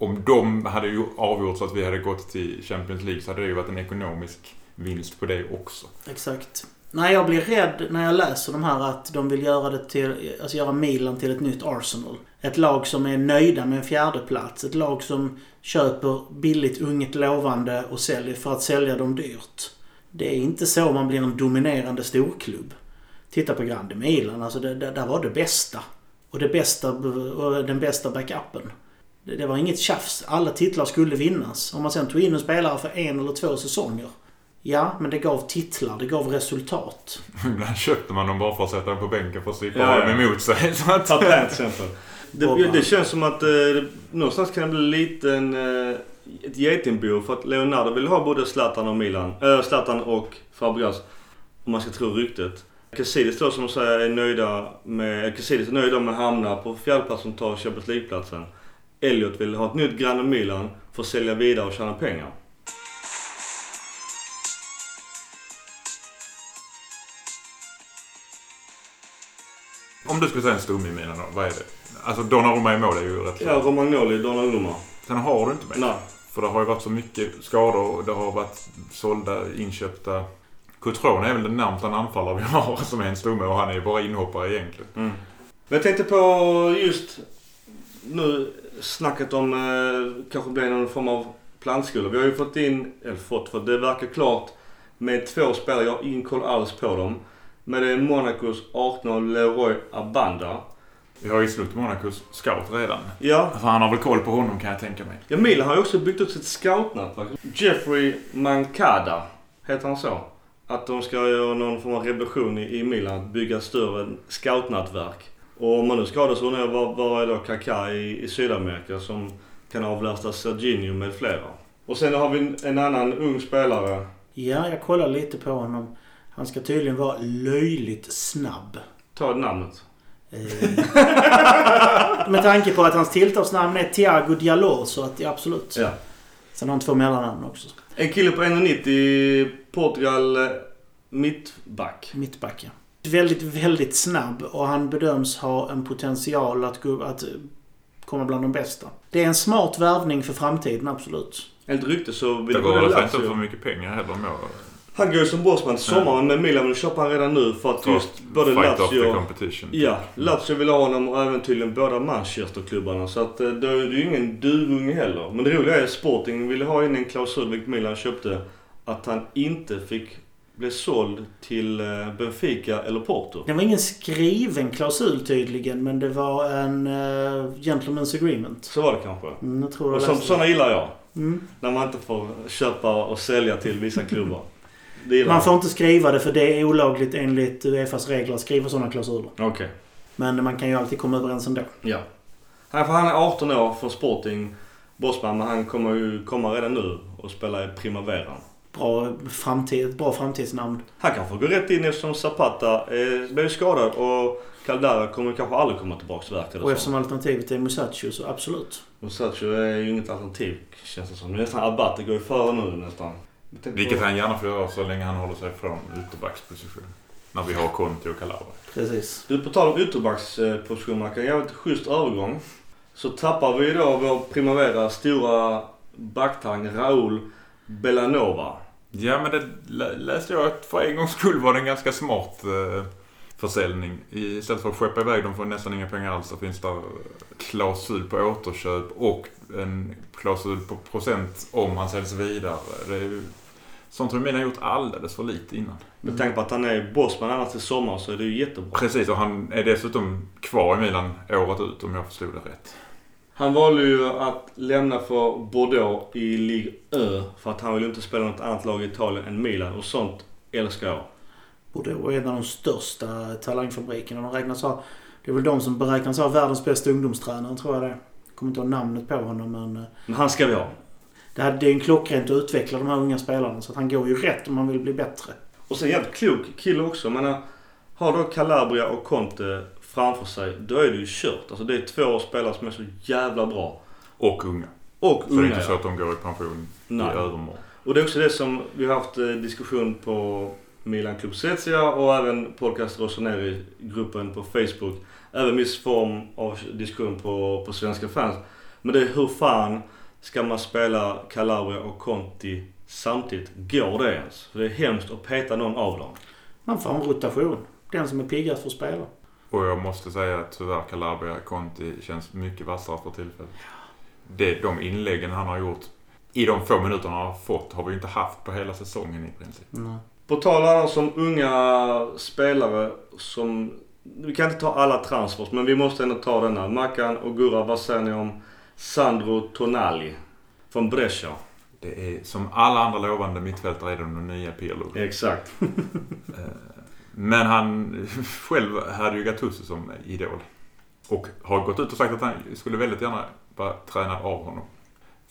Om de hade ju avgjort så att vi hade gått till Champions League så hade det ju varit en ekonomisk vinst på det också. Exakt. Nej, jag blir rädd när jag läser de här att de vill göra det till, alltså göra Milan till ett nytt Arsenal. Ett lag som är nöjda med en fjärdeplats. Ett lag som köper billigt, unget, lovande och säljer för att sälja dem dyrt. Det är inte så man blir en dominerande storklubb. Titta på Grande Milan, alltså det, det, där var det bästa. Och, det bästa, och den bästa backupen. Det, det var inget tjafs. Alla titlar skulle vinnas. Om man sen tog in en spelare för en eller två säsonger. Ja, men det gav titlar, det gav resultat. Ibland köpte man dem bara för att sätta dem på bänken för att slippa Ja, ha ja. dem emot sig. Så att, Ta Pant till exempel. Det, det känns som att eh, någonstans kan det bli lite en, eh, ett getingbo för att Leonardo vill ha både Zlatan och Milan. Äh, Zlatan och Fabregas. Om man ska tro ryktet. Casillas då som säger är nöjda med... Casillas är nöjda med att hamna på fjärdeplatsen och ta Champions League-platsen. Elliot vill ha ett nytt Grande Milan för att sälja vidare och tjäna pengar. Om du skulle säga en stomme i mina vad är det? Alltså Donnarumma i mål är ju rätt Ja, Romagnoli, Donnarumma. Sen har du inte mer. Nej. För det har ju varit så mycket skador och det har varit sålda, inköpta. Cotrone är väl den närmsta anfallare vi har som är en stomme och han är ju bara inhoppare egentligen. Mm. Men jag tänkte på just nu snacket om eh, kanske blir någon form av plantskola. Vi har ju fått in, eller fått, för det verkar klart med två spelare. Jag har ingen koll alls på dem. Men det är Monacos 18 Leroy Abanda. Vi har ju slut Monacos scout redan. Ja, För han har väl koll på honom kan jag tänka mig. ja Milan har ju också byggt upp sitt scoutnätverk. Jeffrey Mancada, heter han så? Att de ska göra någon form av revolution i, Milan, att bygga större scoutnätverk. Och om man nu skadar så undrar jag var, var är då Kaká i, i Sydamerika som kan avlasta Serginho med flera. Och sen har vi en, en annan ung spelare. Ja, jag kollar lite på honom. Han ska tydligen vara löjligt snabb. Ta namnet. Eh, med tanke på att hans tilltalsnamn är Thiago Diallo så att ja, absolut. Ja. Sen har han två mellannamn också. En kille på 1,90 Portugal eh, mittback. Mittback, ja. Väldigt, väldigt snabb och han bedöms ha en potential att, gå, att komma bland de bästa. Det är en smart värvning för framtiden, absolut. Enligt rykte så vill Det går väl inte Lazio- för mycket pengar heller må. Han går ju som bossman sommaren men Milan vill köpa han redan nu för att just både Fight off the Lazio... competition. Ja, Lazio vill ha honom och även tydligen båda Manchesterklubbarna. Så att eh, då är det ju ingen duvunge heller. Men det roliga är att Sporting ville ha in en klausul, vilket Milan köpte, att han inte fick bli såld till eh, Benfica eller Porto. Det var ingen skriven klausul tydligen, men det var en uh, gentleman's agreement. Så var det kanske. Mm, jag tror Och som, sådana gillar jag. mm. När man inte får köpa och sälja till vissa klubbar. Man får inte skriva det för det är olagligt enligt Uefas regler att skriva sådana klausuler. Okej. Men man kan ju alltid komma överens ändå. Ja. Han, för han är 18 år från Sporting, bossman, men han kommer ju komma redan nu och spela i Primavera. Bra, framtid, bra framtidsnamn. Han kanske går rätt in eftersom Zapata eh, blev skadad och Caldara kommer kanske aldrig komma tillbaka verkar det Och eftersom alternativet är Musacho så absolut. Musacho är ju inget alternativ känns det som. Nästan Abate går ju före nu nästan. Vilket på- han gärna får göra så länge han håller sig från ytterbacksposition. När vi har Conti och Calabria. Precis. Du, på tal om ytterbacksposition, man kan jävligt schysst övergång. Så tappar vi då vår Primavera stora backtalang Raúl Belanova. Ja men det lä- läste jag att för en gångs skull var det en ganska smart eh, försäljning. Istället för att skeppa iväg dem för nästan inga pengar alls så finns det klausul på återköp och en klausul på procent om han säljs vidare. Det är ju, sånt har Milan gjort alldeles för lite innan. Med tanke på att han är bossman annars till sommar så är det ju jättebra. Precis och han är dessutom kvar i Milan året ut om jag förstod det rätt. Han valde ju att lämna för Bordeaux i Ligue Ö för att han vill ju inte spela något annat lag i Italien än Milan och sånt älskar jag. Bordeaux är en av de största talangfabrikerna. De räknas ha, det är väl de som beräknas ha världens bästa ungdomstränare tror jag det kommer inte ihåg namnet på honom men eh, Men han ska vi ha. det är en klockrent att utveckla de här unga spelarna så att han går ju rätt om han vill bli bättre. Och sen jävligt klok kille också. Jag menar, har då Calabria och Conte framför sig, då är det ju kört. Alltså det är två spelare som är så jävla bra. Och unga. Och Så det är inte så att de går i pension Nej. i övermorgon. Och det är också det som vi har haft eh, diskussion på Milan Club Svezia och även podcast Rossoneri-gruppen på Facebook. Även viss form av diskussion på, på svenska fans. Men det är hur fan ska man spela Calabria och Conti samtidigt? Går det ens? För det är hemskt att peta någon av dem. Man får en rotation. Den som är piggast får spela. Och jag måste säga att tyvärr Calabria Conti känns mycket vassare för tillfället. Det, de inläggen han har gjort i de få minuterna han har fått har vi inte haft på hela säsongen i princip. Nej. På tal annars om unga spelare som... Vi kan inte ta alla transfers men vi måste ändå ta denna. Mackan och Gurra, vad säger ni om Sandro Tonali? Från Brescia. Det är som alla andra lovande mittfältare är de nya Pirlo. Exakt. Men han själv hade ju Gattuso som idol. Och har gått ut och sagt att han skulle väldigt gärna vara tränad av honom.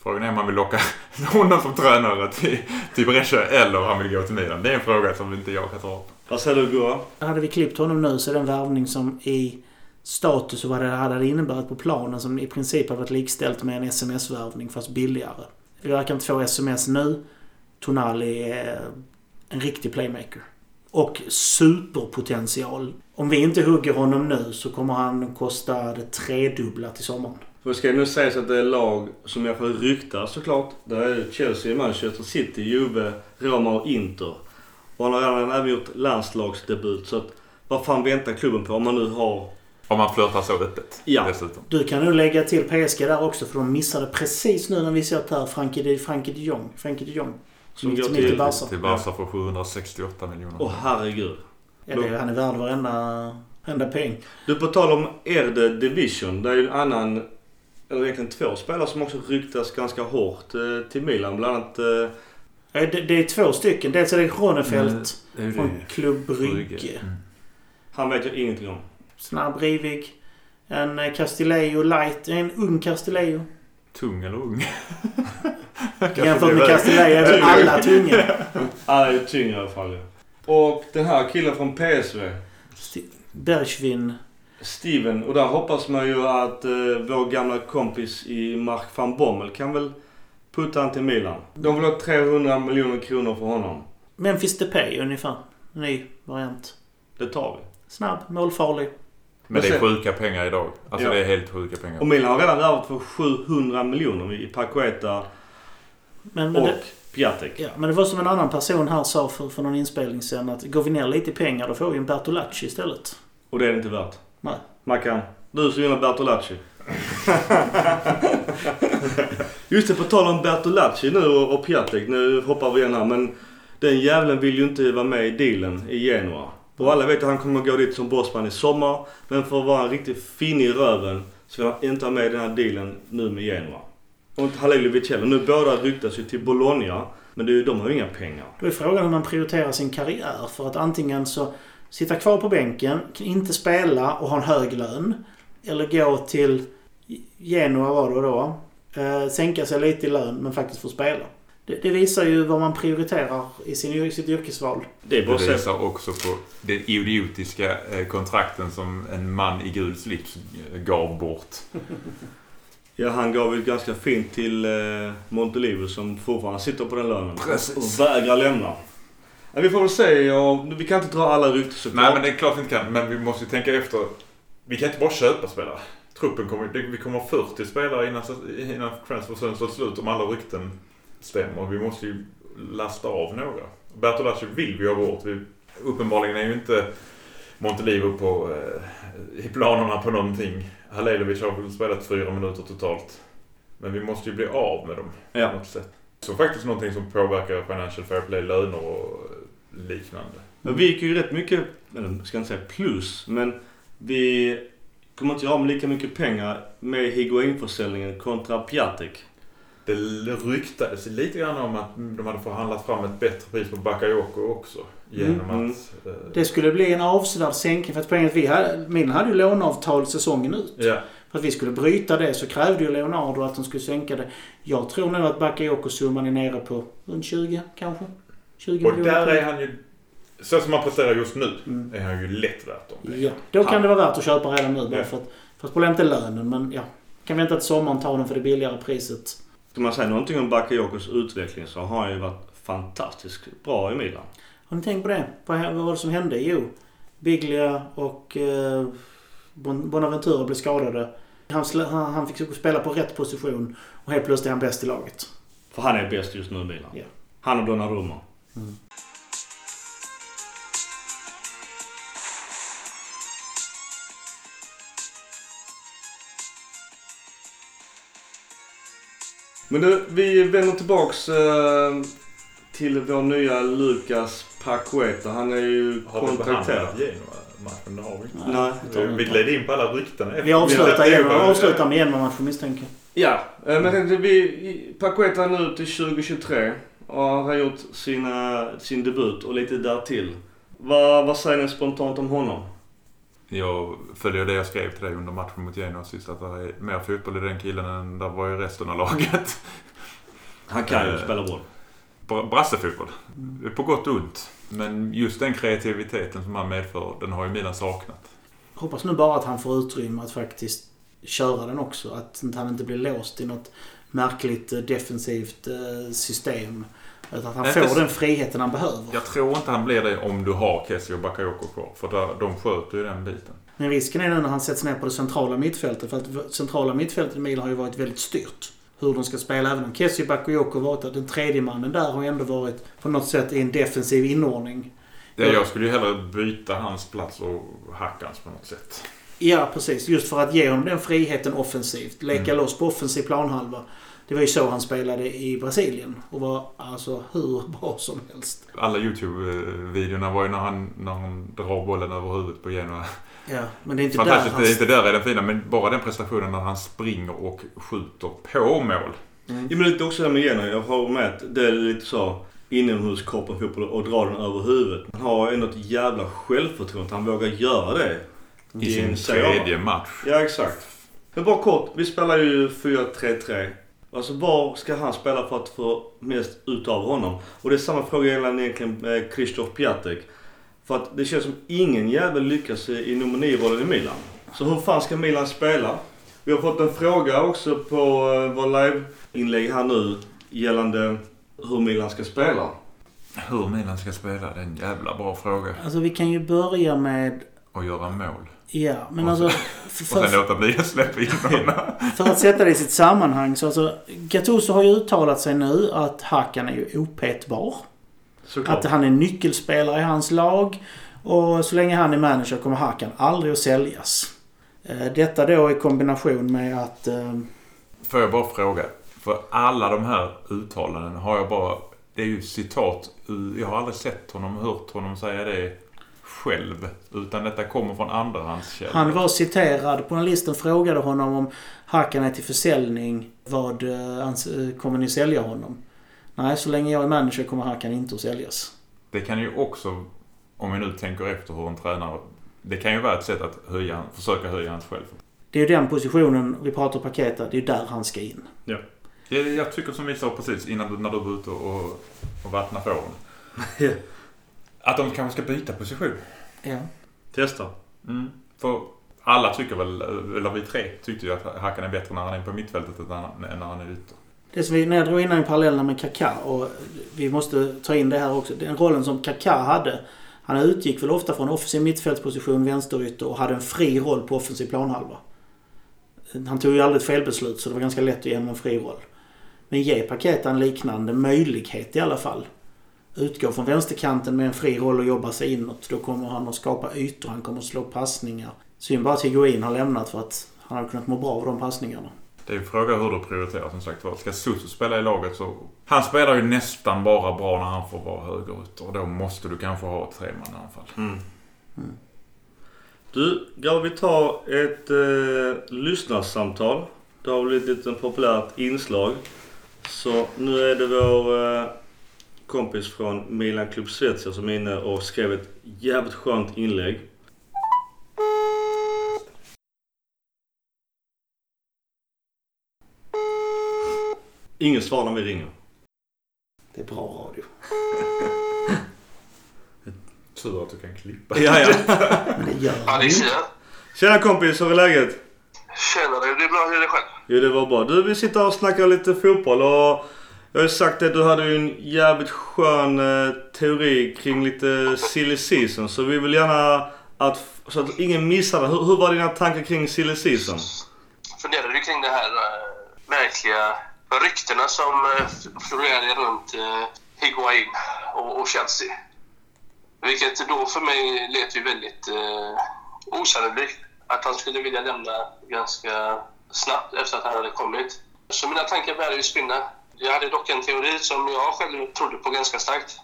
Frågan är om han vill locka honom som tränare till, till Brescia eller om han vill gå till Milan. Det är en fråga som inte jag kan svara på. Vad säger du Gurra? Hade vi klippt honom nu så är det en värvning som i status och vad det hade inneburit på planen som i princip hade varit likställt med en sms-värvning fast billigare. Vi verkar inte få sms nu. Tonali är en riktig playmaker. Och superpotential. Om vi inte hugger honom nu så kommer han kosta det tredubbla till sommaren. För ska nu sägas att det är lag som i alla fall ryktas såklart. Det är Chelsea, Manchester City, Juve, Roma och Inter. Och han har redan även gjort landslagsdebut. Så att, vad fan väntar klubben på om man nu har... Om man flörtar så öppet Ja. dessutom. Du kan nog lägga till PSG där också för de missade precis nu när vi satt här Frankie de, Frankie de Jong. Frankie de Jong. Som mitt i till... Barca. Till Barca för 768 miljoner. Åh herregud. Ja, det, han är värd varenda, varenda peng. Du, på tal om Erde Division. Det är ju en annan, eller egentligen två spelare som också ryktas ganska hårt eh, till Milan. Bland annat... Eh, Ja, Det, det är två stycken. Dels är det Ronefelt Det är ju från. Klubb Brygge. Mm. han vet jag ingenting om. Snabb, rivig. En eh, Castillejo light. En ung Castillejo. Tung eller ung? Jämfört med Castillejo är väl alla tunga. Han är tyngre i alla fall. Och den här killen från PSV. St- Bergvin. Steven. Och där hoppas man ju att eh, vår gamla kompis i Mark van Bommel kan väl putta han till Milan. De vill ha 300 miljoner kronor för honom. Memphis Depay ungefär. Ny variant. Det tar vi. Snabb, målfarlig. Men det är sjuka pengar idag. Alltså Ja. det är helt sjuka pengar. Och Milan har redan värvat för 700 miljoner i Paqueta Men, men, och det, Piatek. ja, men det var som en annan person här sa för, för någon inspelning sen att går vi ner lite i pengar då får vi en Bertolacci istället. Och det är det inte värt. Nej. Mackan, du som gillar Bertolacci. Just det, på tal om Bertolacci nu och, och Piatek. Nu hoppar vi igen här. Men den jävlen vill ju inte vara med i dealen i Genua. Och alla vet att han kommer gå dit som bossman i sommar. Men för att vara en riktigt fin i röven så vill han inte ha med i den här dealen nu med Genua. Och inte Halilovic heller. Nu båda ryktas ju till Bologna. Men det är ju, de har ju inga pengar. Då är frågan hur man prioriterar sin karriär. För att antingen så sitta kvar på bänken, inte spela och ha en hög lön. Eller gå till Genoa var det då. Eh, sänka sig lite i lön men faktiskt få spela. Det, det visar ju vad man prioriterar i sin, i sitt yrkesval. Det Det visar också på den idiotiska eh, kontrakten som en man i gul slips eh, gav bort. Ja, han gav ju ganska fint till eh, Montelivo som fortfarande sitter på den lönen. Precis. Och vägrar lämna. Ja, vi får väl se. Ja, vi kan inte dra alla rykten såklart. Nej men det är klart vi inte kan. Men vi måste ju tänka efter. Vi kan inte bara köpa spelare. Truppen kommer, vi kommer ha 40 spelare innan, innan transferfönstret slut om alla rykten stämmer. Vi måste ju lasta av några. Bertolacci vill vi ha bort. Vi, uppenbarligen är ju inte Montelivo på, eh, i planerna på någonting. Halilovic har väl spelat fyra minuter totalt. Men vi måste ju bli av med dem Ja. på något sätt. Så faktiskt någonting som påverkar Financial Fair Play, löner och liknande. Men vi gick ju rätt mycket, eller ska inte säga plus, men vi kommer inte göra av med lika mycket pengar med Higuain-försäljningen kontra Piatek. Det ryktades lite grann om att de hade förhandlat fram ett bättre pris på Bakayoko också. Genom Mm. att... eh, Det skulle bli en avsevärd sänkning för att poängen vi hade, Milan hade ju låneavtal säsongen ut. ja. För att vi skulle bryta det så krävde ju Leonardo att de skulle sänka det. Jag tror nog att Bakayoko-summan är nere på runt 20 kanske. 20 Och där miljoner. är han ju... Så som han presterar just nu Mm. är han ju lätt värt dem. Ja, då kan Han- det vara värt att köpa redan nu. Bara Ja. för att, fast problemet är lönen. Men ja, kan vänta till sommaren ta den för det billigare priset. Ska man säga någonting om Bakayokos utveckling så har han ju varit fantastiskt bra i Milan. Har ni tänkt på det? Vad, var det som hände? Jo, Biglia och eh, Bon- Bonaventura blev skadade. Han, han, han fick spela på rätt position och helt plötsligt är han bäst i laget. För han är bäst just nu i Milan. Ja. Han och Donnarumma. Men du, vi vänder tillbaks eh, till vår nya Lucas Paqueta. Han är ju Har vi kontrakterad. behandlat Genoa-matchen? Det har vi inte. Nej. vi gled in på alla rykten. efter- Vi avslutar, Vi- igen, vi- avslutar med en match misstänker Ja, eh, men jag tänkte vi... Paqueta är nu till 2023 och har gjort sina, sin debut och lite därtill. Vad, vad säger ni spontant om honom? Jag följer det jag skrev till dig under matchen mot Genoa sist. Att det är mer fotboll i den killen än det var i resten av laget. Han kan ju Eh, spela boll. Bra- Brassefotboll. På gott och ont. Men just den kreativiteten som han medför, den har ju Milan saknat. Hoppas nu bara att han får utrymme att faktiskt köra den också. Att han inte blir låst i något märkligt eh, defensivt eh, system. Utan att han Nej, får den friheten han behöver. Jag tror inte han blir det om du har Kessie och Bakayoko kvar. För där, de sköter ju den biten. Men risken är nu när han sätts ner på det centrala mittfältet. För att centrala mittfältet i Milan har ju varit väldigt styrt. Hur de ska spela. Även om Kessie Bakayoko varit där. Den tredje mannen där har ju ändå varit på något sätt i en defensiv inordning. Ja. Jag skulle ju hellre byta hans plats och Hackans på något sätt. Ja, precis. Just för att ge honom den friheten offensivt. Leka Mm. loss på offensiv planhalva. Det var ju så han spelade i Brasilien. Och var alltså hur bra som helst. Alla YouTube-videorna var ju när han, när han drar bollen över huvudet på Genoa. Ja, men det är inte där Fantastiskt. han... Det är inte där är den fina, men bara den prestationen när han springer och skjuter på mål. Ja, men lite också det med Genoa. Jag har med att det är lite så inomhuskroppen fotboll och dra den över huvudet. Han har ändå ett jävla självförtroende att han vågar göra det. I sin tredje match. Ja, exakt. Men bara kort. Vi spelar ju 4-3-3. Alltså var ska han spela för att få mest ut av honom? Och det är samma fråga gällande egentligen eh, Krzysztof Piatek. För att det känns som ingen jävel lyckas i, nummer 9-rollen i Milan. Så hur fan ska Milan spela? Vi har fått en fråga också på uh, vår live-inlägg här nu gällande hur Milan ska spela. Hur Milan ska spela, det är en jävla bra fråga. Alltså vi kan ju börja med... Och göra mål. Ja, men Och alltså... sen- För, Och sen låta bli att släppa in honom. för att sätta det i sitt sammanhang så alltså... Gattuso har ju uttalat sig nu att Hakan är ju opetbar. Såklart. Att han är nyckelspelare i hans lag. Och så länge han är manager kommer Hakan aldrig att säljas. Eh, Detta då i kombination med att... eh, Får jag bara fråga? För alla de här uttalanden har jag bara... Det är ju citat. Jag har aldrig sett honom, hört honom säga det själv. Utan detta kommer från andrahandskällor. Han var citerad. Journalisten frågade honom om Hakan är till försäljning. Vad eh, eh, kommer ni sälja honom? Nej, så länge jag är manager kommer Hakan inte att säljas. Det kan ju också, om vi nu tänker efter hur en tränare... Det kan ju vara ett sätt att höja, försöka höja hans själv. Det är ju den positionen, vi pratar paketa, det är ju där han ska in. Jag, jag tycker som vi sa precis innan du, när du var ute och, och vattnade fåren. Att de kanske ska byta position. Ja. Testa. Mm. För alla tycker väl, eller vi tre tyckte ju att Hakan är bättre när han är på mittfältet än när han, är ute. Det som vi, när jag drog in en parallell med Kaká och vi måste ta in det här också. Den rollen som Kaká hade. Han utgick väl ofta från offensiv mittfältsposition, vänsterytter och hade en fri roll på offensiv planhalva. Han tog ju aldrig ett felbeslut så det var ganska lätt att ge honom en fri roll. Men ge Paketa en liknande möjlighet i alla fall. Utgå från vänsterkanten med en fri roll och jobba sig inåt. Då kommer han att skapa ytor, han kommer att slå passningar. Synd bara att Higuain har lämnat för att han hade kunnat må bra av de passningarna. Det är ju en fråga hur du prioriterar som sagt var. Ska Susu spela i laget så... Han spelar ju nästan bara bra när han får vara högerytter och då måste du kanske ha ett tremananfall. Mm. Du, grabbar vi tar ett eh, lyssnarsamtal. Det har blivit ett populärt inslag. Så nu är det vår eh, kompis från Milan Club Svezia som är inne och skrev ett jävligt skönt inlägg. Ingen svar när vi ringer. Det är bra radio. Tur att du kan klippa. Ja, ja. Men det gör Ja, det är. Tjena kompis, hur är läget? Tjenare, det är bra. Hur är det själv? Jo, det var bra. Du, vi sitter och snackar lite fotboll och jag har ju sagt det, du hade ju en jävligt skön eh, teori kring lite silly season. Så vi vill gärna att, så att ingen missar det. Hur, hur var dina tankar kring silly season? funderade du kring det här äh, märkliga ryktena som eh, äh, florerade runt äh, Higuain och, och Chelsea? Vilket då för mig lät ju väldigt äh, osannolikt att han skulle vilja lämna ganska snabbt efter att han hade kommit. Så mina tankar började ju spinna. Jag hade dock en teori som jag själv trodde på ganska starkt.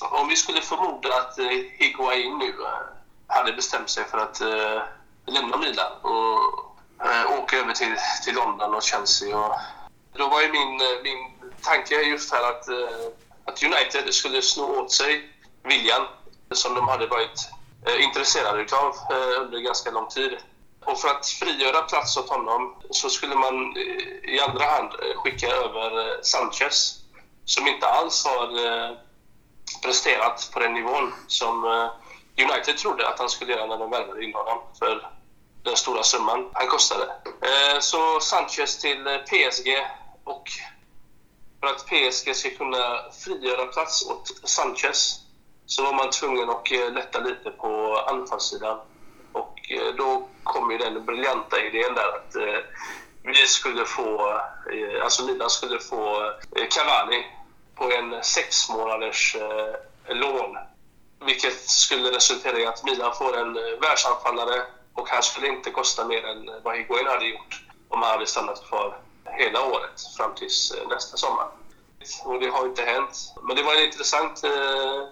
Om vi skulle förmoda att eh, Higuain nu eh, hade bestämt sig för att eh, lämna Milan och åka över till, till London och Chelsea. Och, då var ju min, min tanke just här att, att United skulle sno åt sig viljan som de hade varit intresserade av utav under ganska lång tid. Och för att frigöra plats åt honom så skulle man eh, i andra hand eh, skicka över eh, Sanchez som inte alls har presterat på den nivån som United trodde att han skulle göra när de värvade in honom för den stora summan han kostade. Så Sanchez till PSG och för att PSG ska kunna frigöra plats åt Sanchez så var man tvungen att lätta lite på anfallssidan. Eh, då kom ju den briljanta idén där att eh, vi skulle få, eh, alltså Milan skulle få Cavani på en sex månaders lån. Vilket skulle resultera i att Milan får en världsanfallare och han skulle inte kosta mer än vad Higuain hade gjort om han hade stannat kvar hela året fram tills nästa sommar. Och det har inte hänt. Men det var en intressant eh,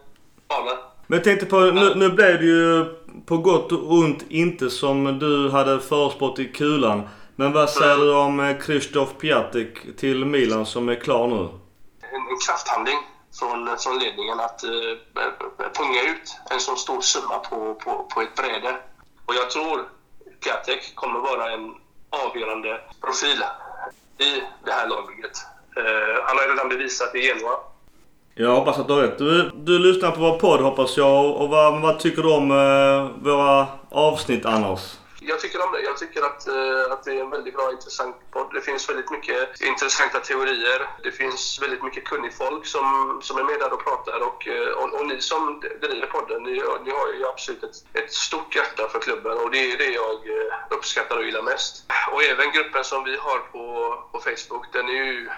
bana. Men jag tänkte på, nu, nu blev det ju på gott och ont inte som du hade förutspått i kulan. Men vad säger du om eh, Krzysztof Piatek till Milan som är klar nu? En, en krafthandling från, från ledningen att eh, punga ut en så stor summa på, på, på ett bräde. Och jag tror Piatek kommer vara en avgörande profil i det här lagbygget. Eh, han har redan bevisat i Genoa. Jag hoppas att du har rätt. Du, du lyssnar på vår podd hoppas jag. Och vad, vad tycker du om eh, våra avsnitt annars? Jag tycker om det. Jag tycker att, eh, att det är en väldigt bra intressant podd. Det finns väldigt mycket intressanta teorier. Det finns väldigt mycket kunnigt folk som, som är med där och pratar. Och, eh, och, och ni som driver podden, ni, ni har ju absolut ett, ett stort hjärta för klubben och det är det jag eh, uppskattar och gillar mest. Och även gruppen som vi har på, på Facebook, den är ju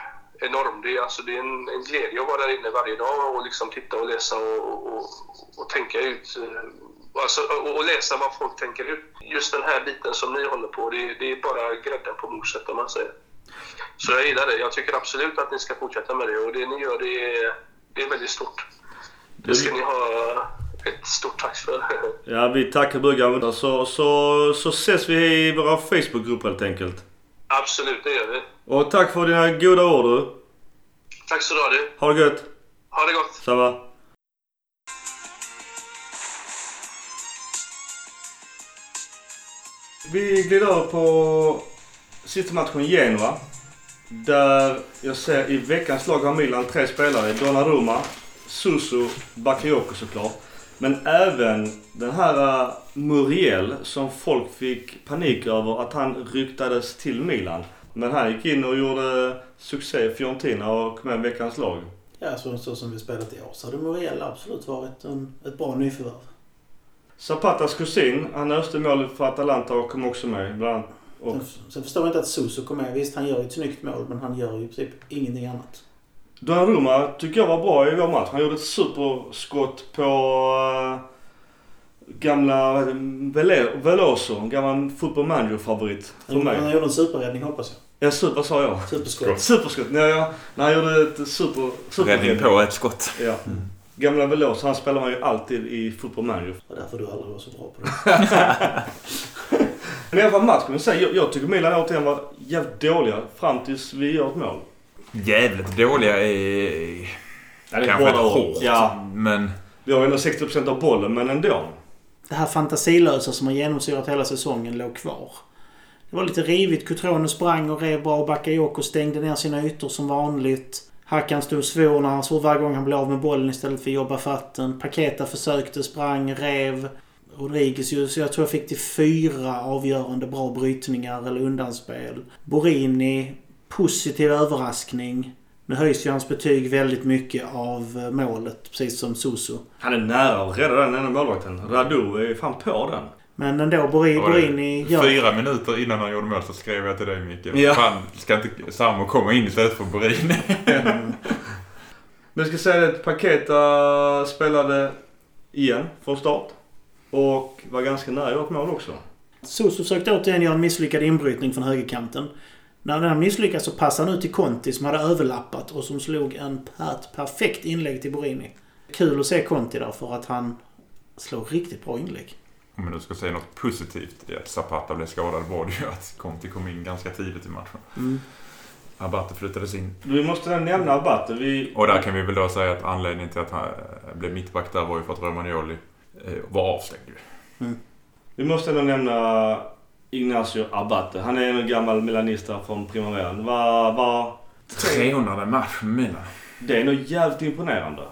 enorm. Det är, alltså, det är en, en glädje att vara där inne varje dag och liksom titta och läsa och, och, och tänka ut eh, Alltså, och, och läsa vad folk tänker ut. Just den här biten som ni håller på, det, det är bara grädden på moset om man säger. Så jag gillar det. Jag tycker absolut att ni ska fortsätta med det och det ni gör det är, det är väldigt stort. Det ska ni ha ett stort tack för. Ja, vi tackar bryggan. Så, så, så ses vi i våra Facebookgrupper helt enkelt. Absolut, det gör vi. Och tack för dina goda ord du. Tack så du ha det. Ha det gött. Ha det gott. Samma. Vi glider över på sista matchen Genoa. Där jag ser i veckans lag har Milan tre spelare. Donnarumma, Susu, Bakayoko såklart. Men även den här uh, Muriel som folk fick panik över att han ryktades till Milan. Men han gick in och gjorde succé i Fiorentina och kom med veckans lag. Ja, så, så som vi spelat i år så hade Muriel absolut varit en, ett bra nyförvärv. Zapatas kusin, han öste mål för Atalanta och kom också med bland. Och Sen, sen förstår jag inte att Suso kom med. Visst, han gör ju ett snyggt mål, men han gör ju i princip ingenting annat. Donnarumma tycker jag var bra i vår match. Han gjorde ett superskott på uh, gamla Veloso, en gammal football manager-favorit för Han, han mig. gjorde en superräddning hoppas jag. Ja, super sa jag. Superskott. Superskott. Ja, ja. När han gjorde ett super... Räddning på ett skott. Ja. Gamla Veloso, han spelar man ju alltid i football manager. Det var därför du aldrig var så bra på det. Men i alla fall matchen jag, jag tycker Milan återigen var jävligt dåliga fram tills vi gör ett mål. Jävligt dåliga är Ja, det är kanske ett hårt. Ja, Men vi har ändå 60% av bollen, men ändå. Det här fantasilösa som har genomsyrat hela säsongen låg kvar. Det var lite rivigt. Cutrone sprang och rev bra. Bakayoko stängde ner sina ytor som vanligt. Hackan stod svår när han såg varje gång han blev av med bollen istället för att jobba fatten. Paketa försökte, sprang, rev. Rodriguez så jag tror jag fick till fyra avgörande bra brytningar eller undanspel. Borini, positiv överraskning. Nu höjs ju hans betyg väldigt mycket av eh, målet, precis som Suso. Han är nära att rädda den ena målvakten. Radu är fan på den. Men ändå, Borini gör... fyra minuter innan han gjorde mål så skrev jag till dig Micke. Ja. Fan, ska inte Samo komma in istället för Borini? Men jag ska säga att Paketa spelade igen från start. Och var ganska nära att göra ett mål också. Suso försökte återigen göra en misslyckad inbrytning från högerkanten. När den misslyckades så passade han ut till Conti som hade överlappat och som slog en ett perfekt inlägg till Borini. Kul att se Conti där för att han slår riktigt bra inlägg. Om nu ska säga något positivt i att Zapata blev skadad var det ju att Conti kom in ganska tidigt i matchen. Mm. Abate flyttades in. Vi måste nämna Abate. Vi... Och där kan vi väl då säga att anledningen till att han blev mittback där var ju för att Romagnoli eh, var avstängd ju. Vi måste ändå nämna Ignacio Abate. Han är en gammal milanista från Primaveran. Vad... Va, 300 match med Milan. det är nog jävligt imponerande.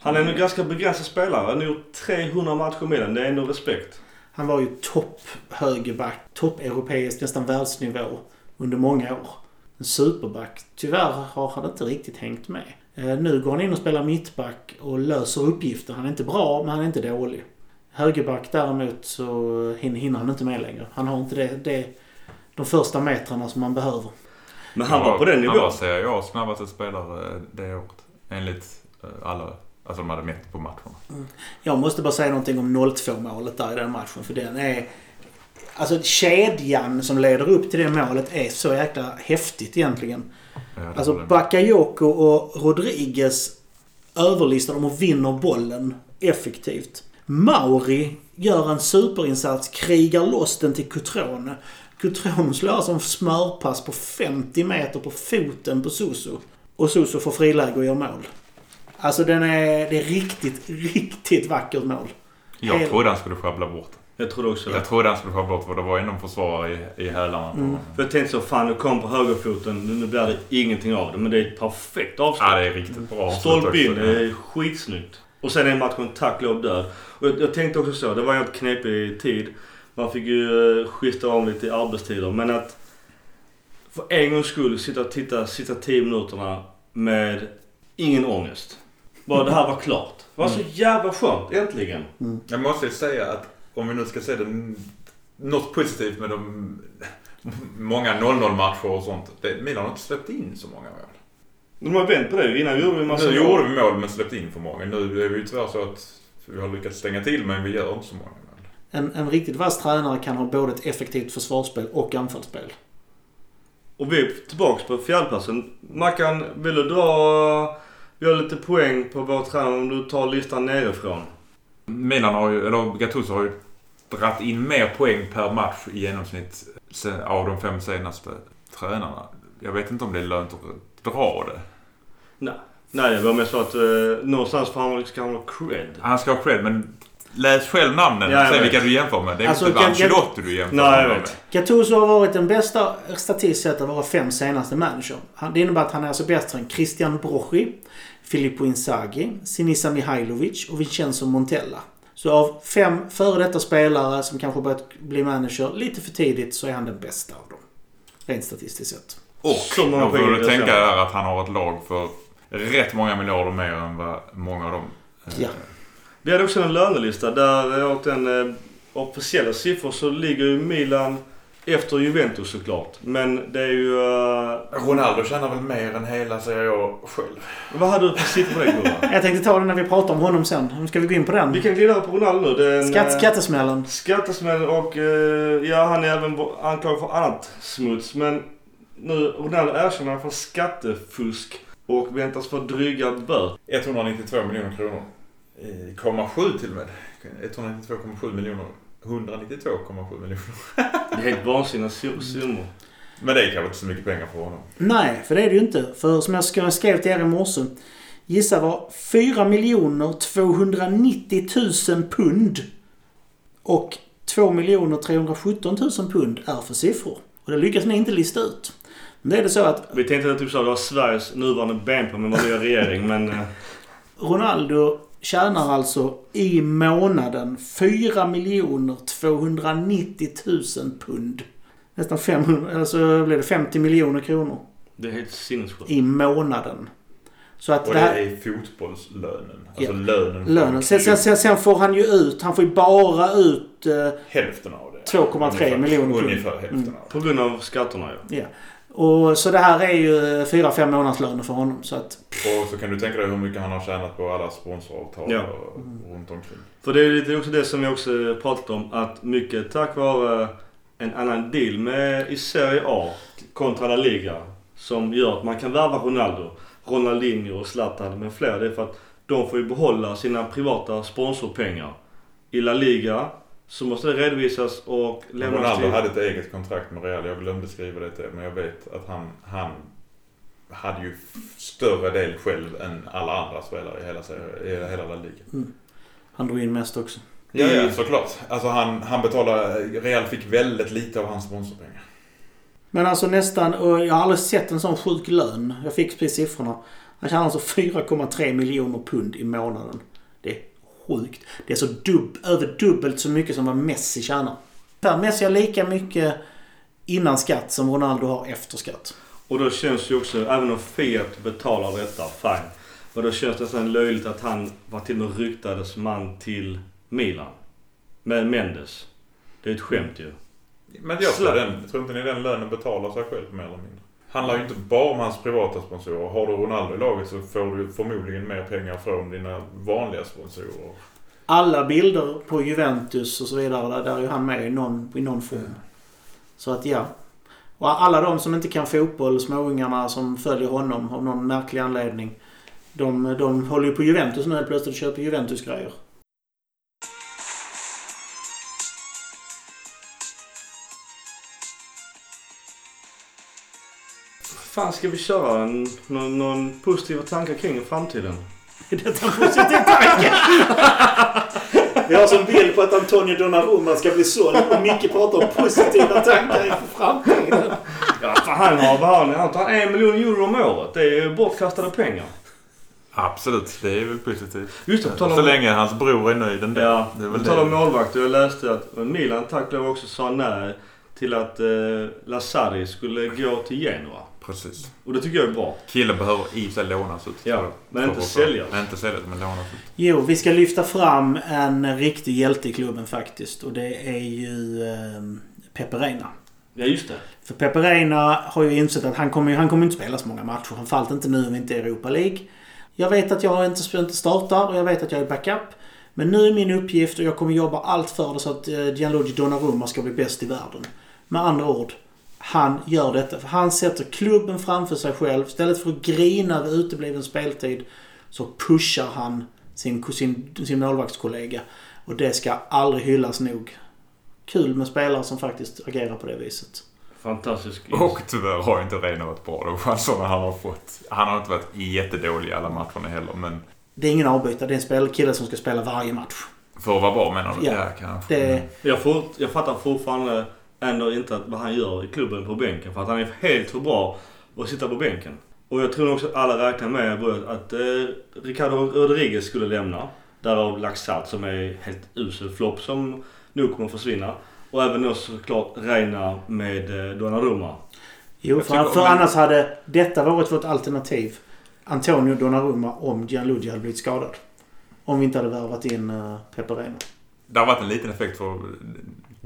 Han är en ganska begränsad spelare. Han har gjort 300 matcher i Milan. Det är ändå respekt. Han var ju topp högerback, topp europeisk, nästan världsnivå under många år. En superback. Tyvärr har han inte riktigt hängt med. Eh, Nu går han in och spelar mittback och löser uppgifter. Han är inte bra, men han är inte dålig. Högerback däremot så hin- hinner han inte med längre. Han har inte det, det, de första metrarna som man behöver. Men han var på den Han nivån. var Serie A's snabbaste spelare det året. Enligt eh, alla. Alltså de hade mätt på matcherna. Jag måste bara säga någonting om 0-2 målet där i den matchen. För den är... Alltså kedjan som leder upp till det målet är så jäkla häftigt egentligen. Ja, Alltså. Bakayoko och Rodriguez överlistar dem och vinner bollen effektivt. Mauri gör en superinsats, krigar loss den till Cutrone. Cutrone slår en smörpass på 50 meter på foten på Suso. Och Suso får friläge och gör mål. Alltså den är, det är riktigt, riktigt vackert mål. Jag helt- trodde han skulle sjabbla bort. Jag trodde också det. Jag trodde han skulle sjabbla bort för det var ju någon försvarare i, i hälarna Mm. För jag tänkte så, fan nu kom på högerfoten. Nu blir det ingenting av det. Men det är ett perfekt avslut. Ja, det är riktigt bra Stolpe in. Det är skitsnyggt. Och sen är matchen tack lov död. Och jag, jag tänkte också så. Det var ju helt knepig tid. Man fick ju uh, skifta om lite i arbetstider. Men att för en gångs skull sitta och titta sista 10 minuterna med ingen ångest. Bara det här var klart. Det var så jävla skönt. Äntligen. Jag måste ju säga att om vi nu ska se det, något positivt med de många 0-0 matcher och sånt. Det, Milan har inte släppt in så många mål. De har vänt på det. Innan gjorde vi en massa Nu mål. gjorde vi mål men släppte in för många. Nu är det ju tyvärr så att vi har lyckats stänga till men vi gör inte så många mål. En, en riktigt vass tränare kan ha både ett effektivt försvarsspel och anfallsspel. Och vi är tillbaks på fjärdeplatsen. Mackan, vill du dra... Vi har lite poäng på vår tränare om du tar listan nerifrån. Milan har ju, eller Gattuso har ju dragit in mer poäng per match i genomsnitt av de fem senaste tränarna. Jag vet inte om det är lönt att dra det. Nej, det var mest så att eh, någonstans får han, ska han ha cred. Han ska ha cred men läs själv namnen Ja, jag och se vilka du jämför med. Det är Alltså, inte Gat- Ancelotti du jämför Nej, jag med. vet. Gattuso har varit den bästa statistiskt sett av våra fem senaste manager. Han- Det innebär att han är alltså bättre än Christian Brocchi, Filippo Inzaghi, Sinisa Mihailovic och Vincenzo Montella. Så av fem före detta spelare som kanske börjat bli manager lite för tidigt så är han den bästa av dem. Rent statistiskt sett. Och Så många då får du tänka där att han har ett lag för rätt många miljarder mer än vad många av dem... eh, Ja. Vi hade också en lönelista där eh, åt den eh, officiella siffror så ligger ju Milan efter Juventus såklart. Men det är ju... eh, Ronaldo tjänar väl mer än hela Serie A själv. vad hade du för siffror på det Gurra? Jag tänkte ta det när vi pratar om honom sen. Nu ska vi gå in på Vi den. kan glida över på Ronaldo nu. Det är en, Skatt, skattesmällen. Skattesmäll och eh, ja, han är även anklagad för annat smuts. Men nu Ronaldo erkänner för skattefusk och väntas få dryga böter. 192 miljoner kronor. Eh, Komma sju till och med. 192,7 miljoner. 192,7 miljoner. Det är helt vansinniga su- summor. Men det är kanske inte så mycket pengar för honom. Nej, för det är det ju inte. För som jag sk- skrev till er i morse. Gissa vad 4 290 000 pund och 2 317 000 pund är för siffror. Och det lyckas ni inte lista ut. Men det är det så att Vi tänkte att typ så, det var Sveriges nuvarande BNP med vår nya regering men... eh, Ronaldo tjänar alltså i månaden 4 290 000 pund. Nästan 500, alltså blir det 50 miljoner kronor Det är helt sinnessjukt. i månaden. Så att Och det det här... är fotbollslönen. Alltså Ja. lönen. Lönen. Sen, sen, sen, får han ju ut, han får ju bara ut eh, Hälften av det. 2,3 Ungefär- miljoner. Ungefär hälften Mm. av det. På grund av skatterna ja. Ja. Och så det här är ju 4-5 månadslöner för honom. Så att, Och så kan du tänka dig hur mycket han har tjänat på alla sponsoravtal Ja. och runt omkring. För det är lite också det som vi också pratat om. Att mycket tack vare en annan deal med i Serie A kontra La Liga. Som gör att man kan värva Ronaldo, Ronaldinho och Zlatan med fler. Det är för att de får ju behålla sina privata sponsorpengar. I La Liga så måste det redovisas och lämnas Ronaldo till... hade ett eget kontrakt med Real. Jag glömde skriva det till men jag vet att han, han hade ju större del själv än alla andra spelare i hela, i hela La Liga. han drog in mest också. Ja, ja, såklart. Alltså han, han betalar... Real fick väldigt lite av hans sponsorpengar. Men alltså nästan, och jag har aldrig sett en sån sjuk lön. Jag fick precis siffrorna. Han tjänar alltså 4,3 miljoner pund i månaden. Det är sjukt. Det är så dubb, över dubbelt så mycket som vad Messi tjänar. Där Messi har lika mycket innan skatt som Ronaldo har efter skatt. Och då känns ju också, även om Fiat betalar detta, fine. Och då känns det nästan löjligt att han var till och med ryktades man till Milan. Med Mendes. Det är ett skämt ju. Men jag tror, den, tror inte ni den lönen betalar sig själv mer eller mindre? Handlar ju inte bara om hans privata sponsorer. Har du Ronaldo i laget så får du förmodligen mer pengar från dina vanliga sponsorer. Alla bilder på Juventus och så vidare, där, där är ju han med i någon, i någon form. Så att ja. Och alla de som inte kan fotboll, småungarna som följer honom av någon märklig anledning. De, de håller ju på Juventus nu helt plötsligt och köper Juventus-grejer. Fan, ska vi köra en, någon, någon positiva tankar kring framtiden? Är detta en positiv tanke? Vi har som bild på att Antonio Donnarumma ska bli såld och Micke pratar om positiva tankar inför framtiden. Ja, för han har vad han tar en miljon euro om året. Det är ju bortkastade pengar. Absolut, det är väl positivt. Just det, på tal Så om, länge hans bror är nöjd ändå. ja, det är på väl tal om målvakter. Jag läste att Milan tack lov också sa nej till att eh, Lazzari skulle gå till Genoa. Precis. Och det tycker jag är bra. Killen behöver i sig lånas ut. Ja, men inte säljas. Men inte säljas, men lånas ut. Jo, vi ska lyfta fram en riktig hjälte i klubben faktiskt. Och det är ju eh, Pepe Reina. Ja, just det. För Pepe Reina har ju insett att han kommer, han kommer inte spela så många matcher. Framförallt inte nu om vi inte är i Europa League. Jag vet att jag inte, inte startar och jag vet att jag är backup. Men nu är min uppgift och jag kommer jobba allt för det så att eh, Gianluigi Donnarumma ska bli bäst i världen. Med andra ord, han gör detta. För han sätter klubben framför sig själv. Istället för att grina över utebliven speltid så pushar han sin, sin, sin målvaktskollega. Och det ska aldrig hyllas nog. Kul med spelare som faktiskt agerar på det viset. Fantastisk. Och tyvärr har inte Reina varit bra de chanserna han har fått. Han har inte varit jättedålig i alla matcherna heller, men Det är ingen avbytare. Det är en kille som ska spela varje match. för att vara bra menar du? Ja. kanske. Det, Jag, fort, jag fattar fortfarande ändå inte att vad han gör i klubben på bänken. För att han är helt för bra att sitta på bänken. Och jag tror också att alla räknar med att eh, Ricardo Rodriguez skulle lämna. Därav Laxalt som är helt usel flopp som nog kommer att försvinna. Och även då såklart Reina med eh, Donnarumma. jo, Jag för, tycker- för men- annars hade detta varit vårt alternativ. Antonio Donnarumma om Gianluigi hade blivit skadad. Om vi inte hade värvat in uh, Pepe Reina. Det har varit en liten effekt för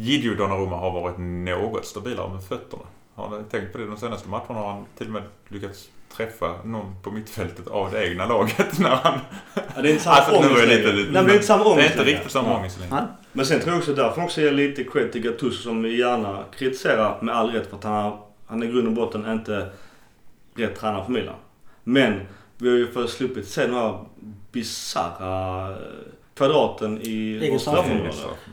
Gidjo Donnarumma har varit något stabilare med fötterna. Har ni tänkt på det? De senaste matcherna har han till och med lyckats träffa någon på mittfältet av det egna laget när han... Ja, det är inte samma Alltså, ångest lite- lite- Nej, men det är inte samma Det ångest är inte riktigt samma Ja. ångest längre. Men sen tror jag också därför också ge lite cred till Gattuso som vi gärna kritiserar med all rätt för att han, han är i grund och botten inte rätt tränare för Milan. Men vi har ju sluppit se här bisarra kvadraten i vårt straffområde.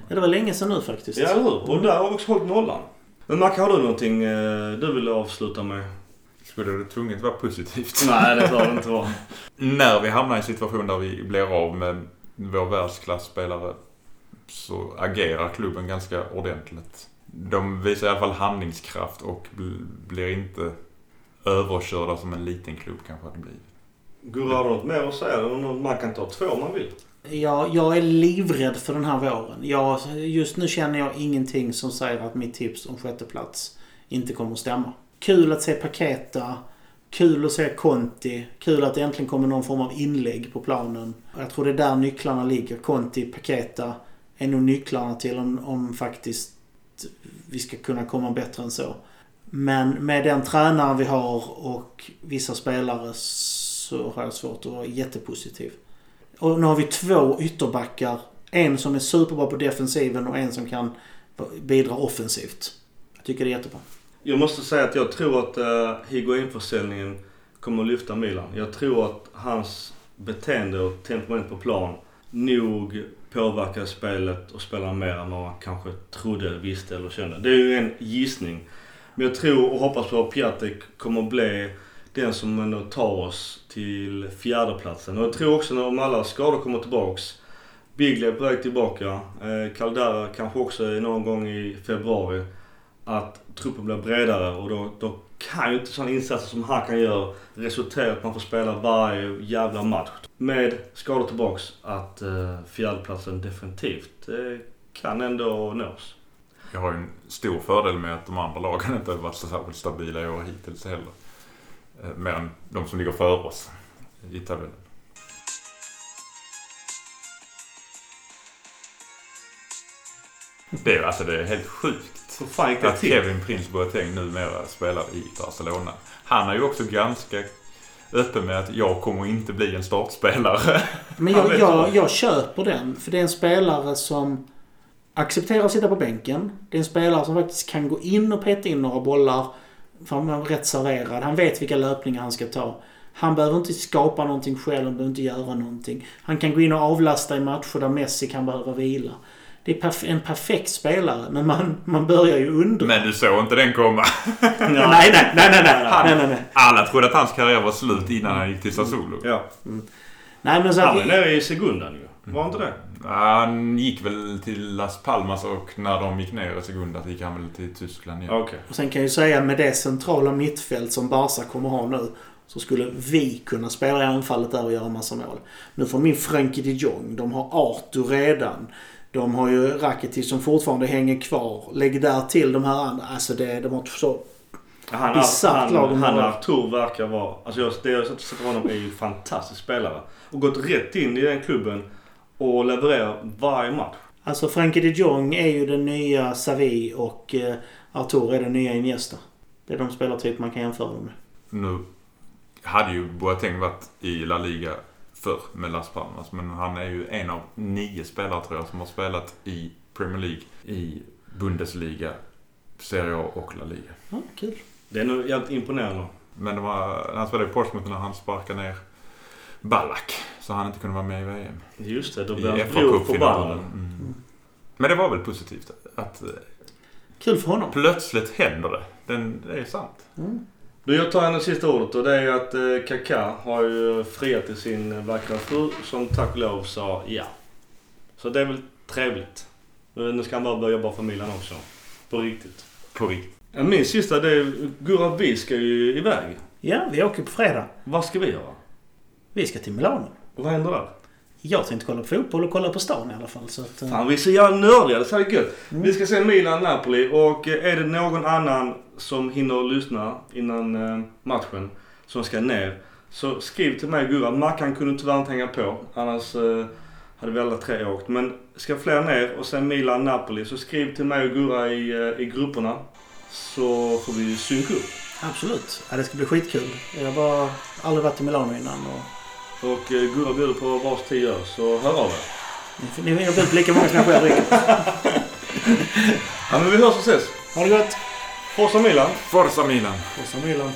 Ja, det var länge sedan nu faktiskt. Ja, eller hur? Och där har vi också hållit nollan. Men Macke, har du någonting eh, du vill avsluta med? Skulle det tvunget vara positivt? Nej, det bör det inte vara. När vi hamnar i en situation där vi blir av med vår världsklasspelare så agerar klubben ganska ordentligt. De visar i alla fall handlingskraft och bl- blir inte överkörda som en liten klubb kanske hade blivit. Gurra, har du något mer att säga? Man kan ta två om man vill. Jag, jag är livrädd för den här våren. Jag, just nu känner jag ingenting som säger att mitt tips om sjätte plats inte kommer att stämma. Kul att se Paketa. Kul att se Conti. Kul att det äntligen kommer någon form av inlägg på planen. Jag tror det är där nycklarna ligger. Conti, Paketa är nog nycklarna till om, om faktiskt vi ska kunna komma bättre än så. Men med den tränaren vi har och vissa spelare så har jag svårt att vara jättepositiv. Och nu har vi två ytterbackar. En som är superbra på defensiven och en som kan bidra offensivt. Jag tycker det är jättebra. Jag måste säga att jag tror att uh, Higuain-försäljningen kommer att lyfta Milan. Jag tror att hans beteende och temperament på plan nog påverkar spelet och spelar mer än vad man kanske trodde, visste eller kände. Det är ju en gissning. Men jag tror och hoppas på att Piatek kommer att bli den som ändå tar oss till fjärdeplatsen. Och jag tror också när om alla skador kommer tillbaks Bigley är på väg tillbaka. Eh, Caldera kanske också någon gång i februari. Att truppen blir bredare och då, då kan ju inte sådana insatser som han kan göra resultera i att man får spela varje jävla match. Med skador tillbaks att eh, fjärdeplatsen definitivt eh, kan ändå nås. Jag har ju en stor fördel med att de andra lagen inte har varit så särskilt stabila i år hittills heller. Eh, Mer än de som ligger före oss i tabellen. Det är, alltså det är helt sjukt att till? Kevin Prince Boateng numera spelar i Barcelona. Han är ju också ganska öppen med att jag kommer inte bli en startspelare. Men jag, jag, jag köper den. För det är en spelare som accepterar att sitta på bänken. Det är en spelare som faktiskt kan gå in och peta in några bollar. För han är rätt serverad. Han vet vilka löpningar han ska ta. Han behöver inte skapa någonting själv. Han behöver inte göra någonting. Han kan gå in och avlasta i matcher där Messi kan behöva vila. Det är perf- en perfekt spelare, men man, man börjar ju undra. Men du såg inte den komma. nej, nej, nej, nej, nej, Han- nej, nej, nej. Alla trodde att hans karriär var slut innan han gick till Sassuolo. Ja. Nej, men så Han att vi, nere i sekundan ju. Var inte det? Han gick väl till Las Palmas och när de gick ner i sekund gick han väl till Tyskland igen. Okej. Och sen kan jag ju säga med det centrala mittfält som Barca kommer ha nu så skulle vi kunna spela i anfallet där och göra massa mål. Nu får min Frenkie de Jong. De har Arthur redan. De har ju Rakitic som fortfarande hänger kvar. Lägg där till de här andra. Alltså det, de har så... Han, Bisarrt han, lag de han har. Artur verkar vara... Alltså jag, det jag har sett honom är ju fantastisk spelare. Och gått rätt in i den klubben och levererar varje match. Alltså Frenkie de Jong är ju den nya Savi och eh, Arthur är den nya Iniesta. Det är de spelartyper man kan jämföra dem med. Nu hade ju Boateng varit i La Liga förr med Las Palmas. Men han är ju en av nio spelare tror jag som har spelat i Premier League, i Bundesliga, Serie A och La Liga. Ja, kul. Det är nog jävligt imponerande. Men det var, han spelade i Portsmouth när han sparkade ner Ballack. Så han inte kunde vara med i VM. Just det, då blir han bror på ballen. Mm. Men det var väl positivt att eh, Kul för honom. plötsligt händer det. Den, det är sant. Du, jag tar en sista ordet och det är att eh, Kaká har ju friat till sin vackra fru som tack och lov sa ja. Så det är väl trevligt. Nu nu ska han bara börja jobba för Milan också. På riktigt. På riktigt. Ja, Min sista det är Gurra vi ska ju iväg. Ja, vi åker på fredag. Vad ska vi göra? Vi ska till Milano. Vad händer där? Jag tänkte kolla på fotboll och kolla på stan i alla fall. Så att, eh, Fan vi är så jävla nördiga, det är så gött. Vi ska se Milan-Napoli och eh, är det någon annan som hinner lyssna innan eh, matchen som ska ner. Så skriv till mig Gurra. Mackan kunde tyvärr inte hänga på. Annars hade vi alla tre åkt. Men ska fler ner och sen Milan-Napoli så skriv till mig och Gurra i, i grupperna. Så får vi synka upp. Absolut. Ja, det ska bli skitkul. Jag har bara aldrig varit i Milano innan. Och Och eh, Gurra bjuder på vars tid gör, så hör av er. ni, har bjudit lika många som jag själv dricker. Ja men vi hörs och ses. Ha det gott! Forza Milan! Forza Milan! Forza Milan.